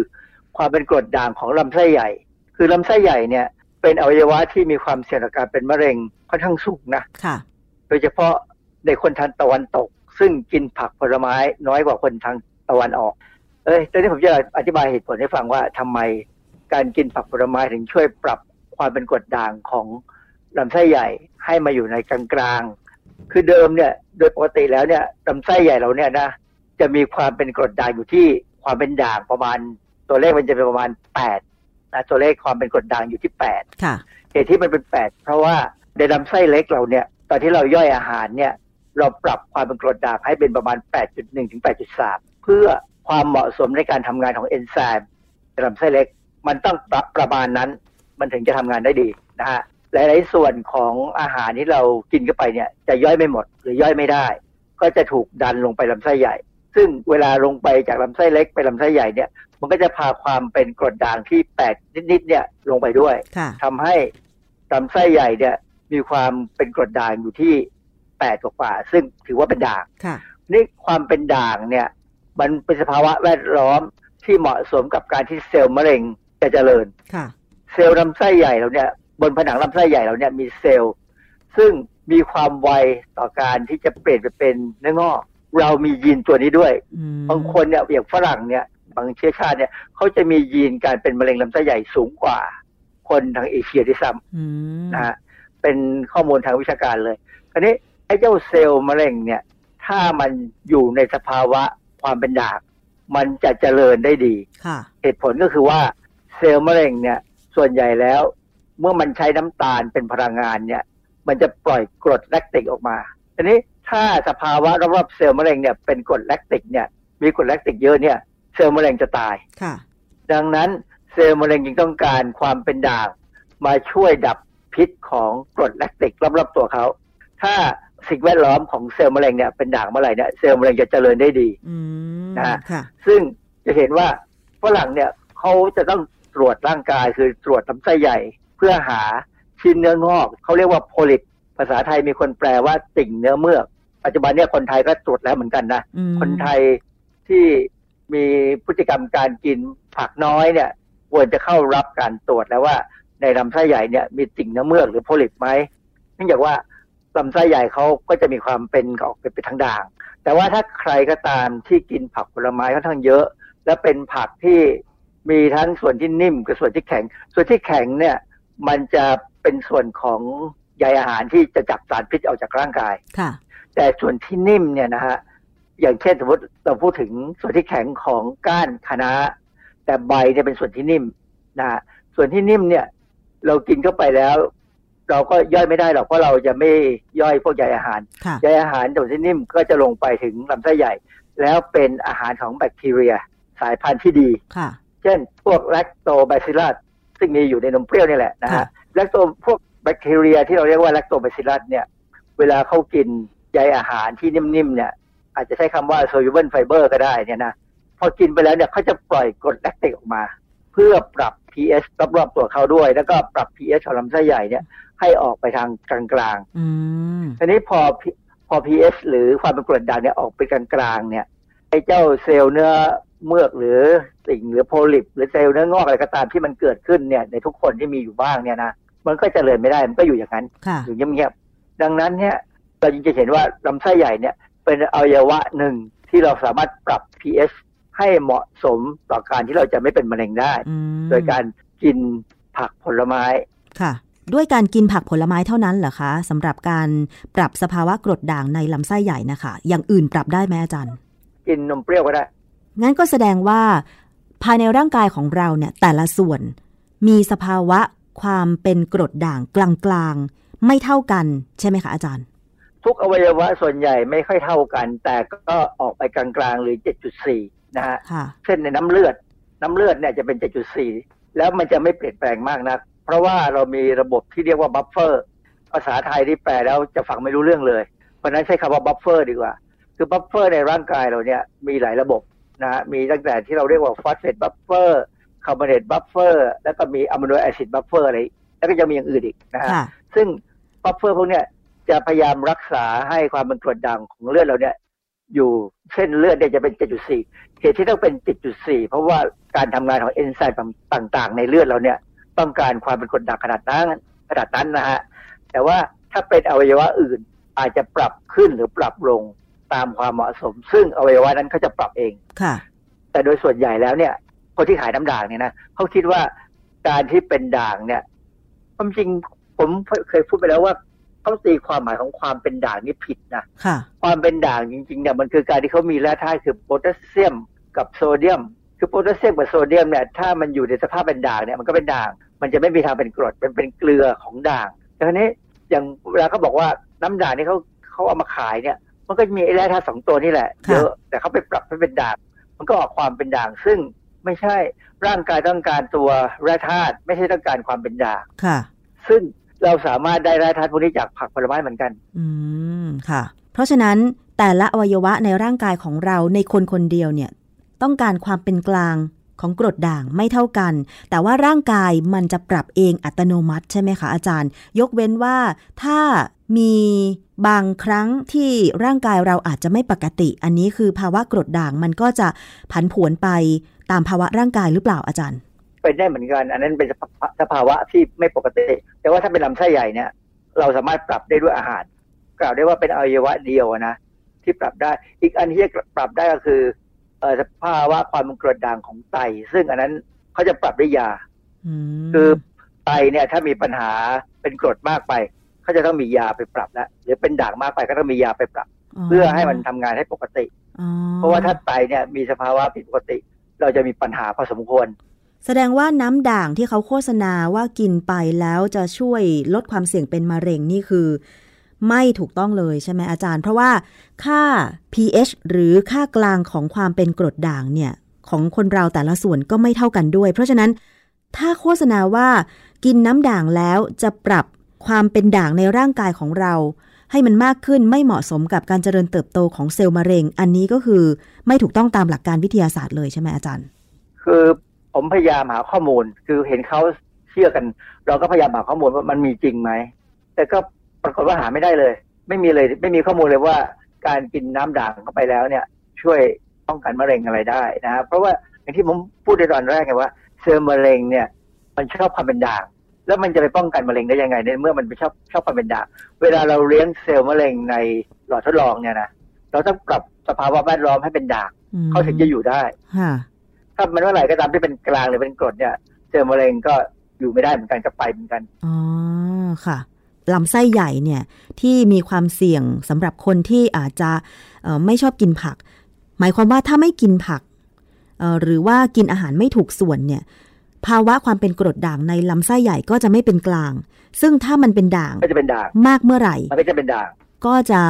ความเป็นกรดด่างของลำไส้ใหญ่ คือลำไส้ใหญ่เนี่ย เป็นอวัยวะที่มีความเสี่ยงต่อการเป็นมะเร็งค่อนข้างสูงนะค่ะโดยเฉพาะในคนทางตะวันตก ซึ่งกินผักผลไม้น้อยกว่าคนทางตะวันออก เอ้ยตอนนี้ผมจะอธิบายเหตุผลให้ฟังว่าทำไมการกินผักผลไม้ถึงช่วยปรับความเป็นกรดด่างของลำไส้ใหญ่ให้มาอยู่ในกลางๆคือเดิมเนี่ย โดยปกติแล้วเนี่ยลำไส้ใหญ่เราเนี่ยนะ จะมีความเป็นกรดด่างอยู่ที่ความเป็นด่างประมาณ ตัวเลขมันจะเป็นประมาณแปดนะตัวเลขความเป็นกรดด่างอยู่ที่แปดค่ะเหตุที่มันเป็นแปดเพราะว่าในลำไส้เล็กเราเนี่ย ตอนที่เราย่อยอาหารเนี่ย เราปรับความเป็นกรดด่างให้เป็นประมาณ 8.1 ถึง 8.3 เพื่อความเหมาะสมในการทำงานของเอนไซม์ในลำไส้เล็ก มันต้องปรับประมาณนั้น มันถึงจะทำงานได้ดีนะฮะหลายๆส่วนของอาหารที่เรากินเข้าไปเนี่ย จะย่อยไม่หมดหรือย่อยไม่ได้ ก็จะถูกดันลงไปลำไส้ใหญ่ ซึ่งเวลาลงไปจากลำไส้เล็กไปลำไส้ใหญ่เนี่ย มันก็จะพาความเป็นกรดด่างที่8นิดๆเนี่ยลงไปด้วยค่ะทำให้ลำไส้ใหญ่เนี่ย มีความเป็นกรดด่างอยู่ที่แปดกว่าๆซึ่งถือว่าเป็นด่างค่ะนี่ความเป็นด่างเนี่ย มันเป็นสภาวะแวดล้อมที่เหมาะสมกับการที่เซลล์มะเร็งจะเจริญค่ะเซลล์ลำไส้ใหญ่เราเนี่ย บนผนังลำไส้ใหญ่เราเนี่ยมีเซลล์ ซึ่งมีความไวต่อการที่จะเปลี่ยนไปเป็นเนื้องอก เรามียีนตัวนี้ด้วยอืมบางคนเนี่ยอย่างฝรั่งเนี่ย บางเชื้อชาติเนี่ยเขาจะมียีนการเป็นมะเร็งลำไส้ใหญ่สูงกว่า คนทางเอเชียด้วยซ้อืมำนะฮะเป็นข้อมูลทางวิชาการเลยคราวนี้ไอ้เจ้าเซลล์มะเร็งเนี่ย ถ้ามันอยู่ในสภาวะความเป็นด่างมันจะเจริญได้ดีค่ะเหตุผลก็คือว่าเซลล์มะเร็งเนี่ย ส่วนใหญ่แล้ว เมื่อมันใช้น้ำตาลเป็นพลังงานเนี่ย มันจะปล่อยกรดแลคติกออกมาทีนี้ ถ้าสภาวะรอบๆเซลล์มะเร็งเนี่ยเป็นกรดแลคติกเนี่ยมีกรดแลคติกเยอะเนี่ยเซลล์มะเร็งจะตายค่ะ ดังนั้นเซลล์มะเร็งจึงต้องการความเป็นด่าง มาช่วยดับพิษของกรดแลคติกรอบๆตัวเขา ถ้าสิ่งแวดล้อมของเซลล์มะเร็งเนี่ยเป็นด่างเมื่อไหร่เนี่ยเซลล์มะเร็งจะเจริญได้ดีอืมนะฮะค่ะซึ่งจะเห็นว่าฝรั่งเนี่ยเขาจะต้องตรวจร่างกายคือตรวจลำไส้ใหญ่ เพื่อหาชิ้นเนื้องอกเขาเรียกว่าโพลิปภาษาไทยมีคนแปลว่าติ่งเนื้อเมือก ปัจจุบันเนี่ยคนไทยก็ตรวจแล้วเหมือนกันนะอืมคนไทยที่มีพฤติกรรมการกินผักน้อยเนี่ยควรจะเข้ารับการตรวจแล้วว่า ในลำไส้ใหญ่เนี่ยมีติ่งเนื้อเมือกหรือโพลิปไหมเนื่องจากว่าลำไส้ใหญ่เขาก็จะมีความเป็นออกเป็นทางด่าง แต่ว่าถ้าใครก็ตามที่กินผักผลไม้ค่อนข้างเยอะ และเป็นผักที่มีทั้งส่วนที่นิ่มกับส่วนที่แข็ง ส่วนที่แข็งเนี่ยมันจะเป็นส่วนของใยอาหารที่จะจับสารพิษออกจากร่างกายค่ะ แต่ส่วนที่นิ่มเนี่ยนะฮะอย่างเช่นสมมติเราพูดถึงส่วนที่แข็งของก้านคะน้าแต่ใบเนี่ยเป็นส่วนที่นิ่มนะฮะส่วนส่วนที่นิ่มเนี่ย เรากินเข้าไปแล้ว เราก็ย่อยไม่ได้หรอกเพราะเราจะไม่ย่อยพวกใยอาหารค่ะใยอาหารส่วนที่นิ่มก็จะลงไปถึงลำไส้ใหญ่ แล้วเป็นอาหารของแบคทีเรีย สายพันธุ์ที่ดีค่ะเช่น พวกแลคโตไบซิลัสซึ่งมีอยู่ในนมเปรี้ยวนี่แหละนะฮะค่ะแลคโตพวกแบคทีเรียที่เราเรียกว่าแลคโตไบซิลัสเนี่ย เวลาเขากิน ใยอาหารที่นิ่มๆเนี่ยอาจจะใช้คำว่า soluble fiber ก็ได้เนี่ยนะพอกินไปแล้วเนี่ยเขาจะปล่อยกรดแลคติกออกมา เพื่อปรับ pH รอบๆตัวเขาด้วย แล้วก็ปรับ pH ของลำไส้ใหญ่เนี่ยให้ออกไปทางกลางๆอืมทีนี้พอ P- พอ pH หรือความเป็นกรดด่างเนี่ยออกไปกลางๆเนี่ยไอ้เจ้าเซลล์เนื้อเมือกหรือสิ่งหรือโพลิป หรือเซลล์เนื้องอกอะไรก็ตามที่มันเกิดขึ้นเนี่ยในทุกคนที่มีอยู่บ้างเนี่ยนะมันก็เจริญไม่ได้มันก็อยู่อย่างนั้นค่ะอยู่เงียบๆดังนั้นเนี่ย เราจึงจะเห็นว่าลำไส้ใหญ่เนี่ยเป็นอวัยวะหนึ่งที่เราสามารถปรับ pH ให้เหมาะสมต่อการที่เราจะไม่เป็นมะเร็งได้อืมโดยการกินผักผลไม้ค่ะ ด้วยการกินผักผลไม้เท่านั้นเหรอคะสำหรับการปรับสภาวะกรดด่างในลำไส้ใหญ่นะคะ อย่างอื่นปรับได้ไหมอาจารย์ กินนมเปรี้ยวก็ได้ งั้นก็แสดงว่าภายในร่างกายของเราเนี่ยแต่ละส่วน มีสภาวะความเป็นกรดด่างกลางๆไม่เท่ากัน ใช่ไหมคะอาจารย์ ทุกอวัยวะส่วนใหญ่ไม่ค่อยเท่ากัน แต่ก็ออกไปกลางๆหรือ 7.4 นะฮะค่ะเช่นในน้ำเลือด น้ำเลือดเนี่ยจะเป็น 7.4 แล้วมันจะไม่เปลี่ยนแปลงมากนัก เพราะว่าเรามีระบบที่เรียกว่า buffer ภาษาไทยที่แปลแล้วจะฟังไม่รู้เรื่องเลย เพราะฉะนั้นใช้คำว่า buffer ดีกว่า คือ buffer ในร่างกายเราเนี่ยมีหลายระบบนะฮะ มีตั้งแต่ที่เราเรียกว่า phosphate buffer carbonate buffer แล้วก็มี amino acid buffer อะไร แล้วก็จะมีอย่างอื่นอีกนะฮะค่ะซึ่ง buffer พวกเนี้ย จะพยายามรักษาให้ความเป็นกรดด่างของเลือดเราเนี่ย อยู่เส้นเลือดเนี่ยจะเป็น 7.4 เหตุที่ต้องเป็น 7.4 เพราะว่าการทำงานของเอนไซม์ต่างๆ ในเลือดเราเนี่ย ต้องการความเป็นกรดด่างขนาดนั้นขนาดนั้นนะฮะแต่ว่าถ้าเป็นอวัยวะอื่นอาจจะปรับขึ้นหรือปรับลงตามความเหมาะสม ซึ่งอวัยวะนั้นเขาจะปรับเองค่ะ แต่โดยส่วนใหญ่แล้วเนี่ย คนที่ขายน้ำด่างเนี่ยนะเขาคิดว่าการที่เป็นด่างเนี่ยความจริงผมเคยพูดไปแล้วว่า เขาตีความหมายของความเป็นด่างนี่ผิดนะค่ะ ความเป็นด่างจริงๆเนี่ยมันคือการที่เขามีแร่ธาตุคือโพแทสเซียมกับโซเดียม คือโพแทสเซียมกับโซเดียมเนี่ยถ้ามันอยู่ในสภาพเป็นด่างเนี่ยมันก็เป็นด่าง มันจะไม่มีทางเป็นกรดเป็นเป็นเกลือของด่างดังนี้อย่างเวลาเขาบอกว่าน้ำด่างที่เขาเขาเอามาขายเนี่ย มันก็มีไอ้แร่ธาตุสองตัวนี่แหละค่ะเยอะแต่เขาไปปรับให้เป็นด่าง มันก็ออกความเป็นด่าง ซึ่งไม่ใช่ร่างกายต้องการตัวแร่ธาตุไม่ใช่ต้องการความเป็นด่างค่ะ ซึ่ง เราสามารถได้แร่ธาตุพวกนี้จากผักผลไม้เหมือนกัน อืมค่ะ เพราะฉะนั้นแต่ละอวัยวะในร่างกายของเราในคนคนเดียวเนี่ย ต้องการความเป็นกลางของกรดด่างไม่เท่ากัน แต่ว่าร่างกายมันจะปรับเองอัตโนมัติใช่ไหมคะอาจารย์ ยกเว้นว่าถ้ามีบางครั้งที่ร่างกายเราอาจจะไม่ปกติ อันนี้คือภาวะกรดด่างมันก็จะผันผวนไปตามภาวะร่างกายหรือเปล่าอาจารย์ เป็นได้เหมือนกัน อันนั้นเป็นสภาสภาวะที่ไม่ปกติ แต่ว่าถ้าเป็นลำไส้ใหญ่เนี่ย เราสามารถปรับได้ด้วยอาหาร กล่าวได้ว่าเป็นอวัยวะเดียวนะที่ปรับได้ อีกอันที่จะปรับได้ก็คือเอ่อสภาวะความเป็นกรดด่างของไต ซึ่งอันนั้นเขาจะปรับด้วยยาอืมคือไตเนี่ย ถ้ามีปัญหาเป็นกรดมากไปเขาจะต้องมียาไปปรับแล้วหรือเป็นด่างมากไปก็ต้องมียาไปปรับ เพื่อให้มันทำงานให้ปกติอ๋อเพราะว่าถ้าไตเนี่ยมีสภาวะผิดปกติ เราจะมีปัญหาพอสมควร แสดงว่าน้ำด่างที่เขาโฆษณาว่ากินไปแล้วจะช่วยลดความเสี่ยงเป็นมะเร็งนี่คือ ไม่ถูกต้องเลยใช่ไหมอาจารย์ เพราะว่าค่า pH หรือค่ากลางของความเป็นกรดด่างเนี่ย ของคนเราแต่ละส่วนก็ไม่เท่ากันด้วย เพราะฉะนั้นถ้าโฆษณาว่ากินน้ำด่างแล้วจะปรับความเป็นด่างในร่างกายของเรา ให้มันมากขึ้นไม่เหมาะสมกับการเจริญเติบโตของเซลล์มะเร็ง อันนี้ก็คือไม่ถูกต้องตามหลักการวิทยาศาสตร์เลยใช่ไหมอาจารย์ คือ ผมพยายามหาข้อมูล คือเห็นเขาเชื่อกัน เราก็พยายามหาข้อมูลว่ามันมีจริงไหม แต่ก็ปรากฏว่าหาไม่ได้เลย ไม่มีเลย ไม่มีข้อมูลเลยว่าการกินน้ำด่างเข้าไปแล้วเนี่ย ช่วยป้องกันมะเร็งอะไรได้นะครับเพราะว่าอย่างที่ผมพูดในตอนแรกไงว่าเซลล์มะเร็งเนี่ย มันชอบความเป็นด่าง แล้วมันจะไปป้องกันมะเร็งได้ยังไงในเมื่อมันไปชอบชอบความเป็นด่าง เวลาเราเลี้ยงเซลล์มะเร็งในหลอดทดลองเนี่ยนะเราต้องปรับสภาวะแวดล้อมให้เป็นด่างอืมเขาถึงจะอยู่ได้ค่ะ ถ้ามันเมื่อไหร่ก็ตามที่เป็นกลางหรือเป็นกรดเนี่ยเซลล์มะเร็งก็อยู่ไม่ได้เหมือนกันก็ไปเหมือนกันอ๋อค่ะลำไส้ใหญ่เนี่ยที่มีความเสี่ยงสำหรับคนที่อาจจะเอ่อไม่ชอบกินผัก หมายความว่าถ้าไม่กินผักเอ่อหรือว่ากินอาหารไม่ถูกส่วนเนี่ยภาวะความเป็นกรดด่างในลำไส้ใหญ่ก็จะไม่เป็นกลาง ซึ่งถ้ามันเป็นด่างก็จะเป็นด่างมากเมื่อไหร่มันก็จะเป็นด่าง ก็จะ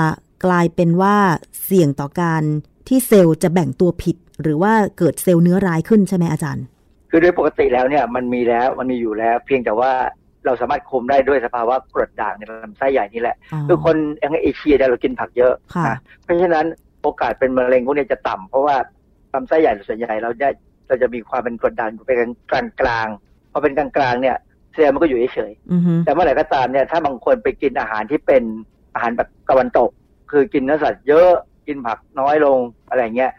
กลายเป็นว่าเสี่ยงต่อการที่เซลล์จะแบ่งตัวผิด หรือว่าเกิดเซลล์เนื้อร้ายขึ้นใช่ไหมอาจารย์ คือโดยปกติแล้วเนี่ยมันมีแล้วมันมีอยู่แล้ว เพียงแต่ว่าเราสามารถคุมได้ด้วยสภาวะกรดด่างในลำไส้ใหญ่นี่แหละอ๋อคือคนอย่างเอเชียเนี่ยเรากินผักเยอะค่ะนะเพราะฉะนั้นโอกาสเป็นมะเร็งพวกนี้จะต่ำเพราะว่าลำไส้ใหญ่ส่วนใหญ่เราจะเราจะมีความเป็นกรดด่างอยู่เป็นกลางกลางๆพอเป็นกลางกลางๆเนี่ยเซลล์มันก็อยู่เฉยอือฮึๆแต่เมื่อไหร่ก็ตามเนี่ยถ้าบางคนไปกินอาหารที่เป็นอาหารแบบตะวันตก คือกินเนื้อสัตว์เยอะกินผักน้อยลงอะไรเงี้ย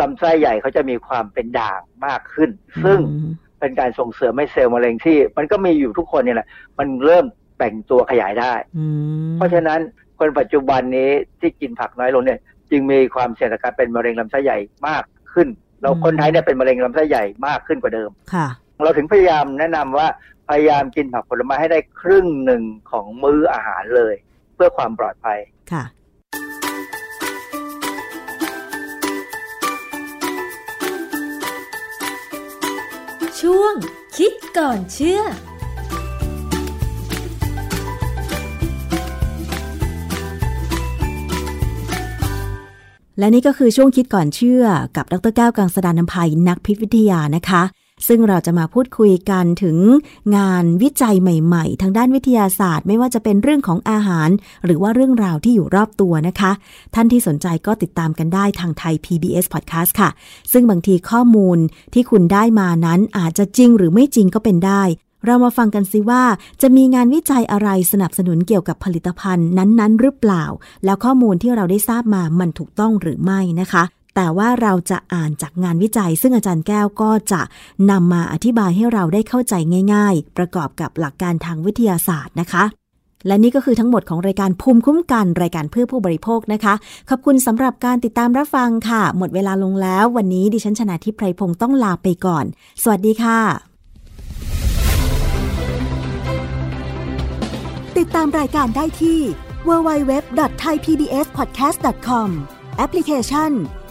ลำไส้ใหญ่เขาจะมีความเป็นด่างมากขึ้น ซึ่งอืมเป็นการส่งเสริมให้เซลล์มะเร็งที่ มันก็มีอยู่ทุกคนเนี่ยแหละ มันเริ่มแบ่งตัวขยายได้อืมเพราะฉะนั้นคนปัจจุบันนี้ที่กินผักน้อยลงเนี่ย จึงมีความเสี่ยงต่อการเป็นมะเร็งลำไส้ใหญ่มากขึ้น เราคนไทยเนี่ยเป็นมะเร็งลำไส้ใหญ่มากขึ้นกว่าเดิมค่ะ เราถึงพยายามแนะนำว่าพยายามกินผักผลไม้ให้ได้ครึ่งหนึ่งของมื้ออาหารเลย เพื่อความปลอดภัยค่ะ ช่วง คิดก่อนเชื่อและนี่ก็คือช่วงคิดก่อนเชื่อกับดรแก้วกังสดานนภัยนักพิษวิทยานะคะ ซึ่งเราจะมาพูดคุยกันถึงงานวิจัยใหม่ ๆ ทางด้านวิทยาศาสตร์ ไม่ว่าจะเป็นเรื่องของอาหาร หรือว่าเรื่องราวที่อยู่รอบตัวนะคะ ท่านที่สนใจก็ติดตามกันได้ทางไทย PBS Podcast ค่ะ ซึ่งบางทีข้อมูลที่คุณได้มานั้นอาจจะจริงหรือไม่จริงก็เป็นได้ เรามาฟังกันสิว่า จะมีงานวิจัยอะไรสนับสนุนเกี่ยวกับผลิตภัณฑ์นั้นๆ หรือเปล่า แล้วข้อมูลที่เราได้ทราบมามันถูกต้องหรือไม่นะคะ แต่ว่าเราจะอ่านจากงานวิจัย ซึ่งอาจารย์แก้วก็จะนำมาอธิบายให้เราได้เข้าใจง่าย ๆ ประกอบกับหลักการทางวิทยาศาสตร์นะคะและนี่ก็คือทั้งหมดของรายการภูมิคุ้มกันรายการเพื่อผู้บริโภคนะคะ ขอบคุณสำหรับการติดตามรับฟังค่ะ หมดเวลาลงแล้ว วันนี้ดิฉันชนะทิพไพรพงศ์ต้องลาไปก่อน สวัสดีค่ะ ติดตามรายการได้ที่ www.thaipbspodcast.com แอปพลิเคชัน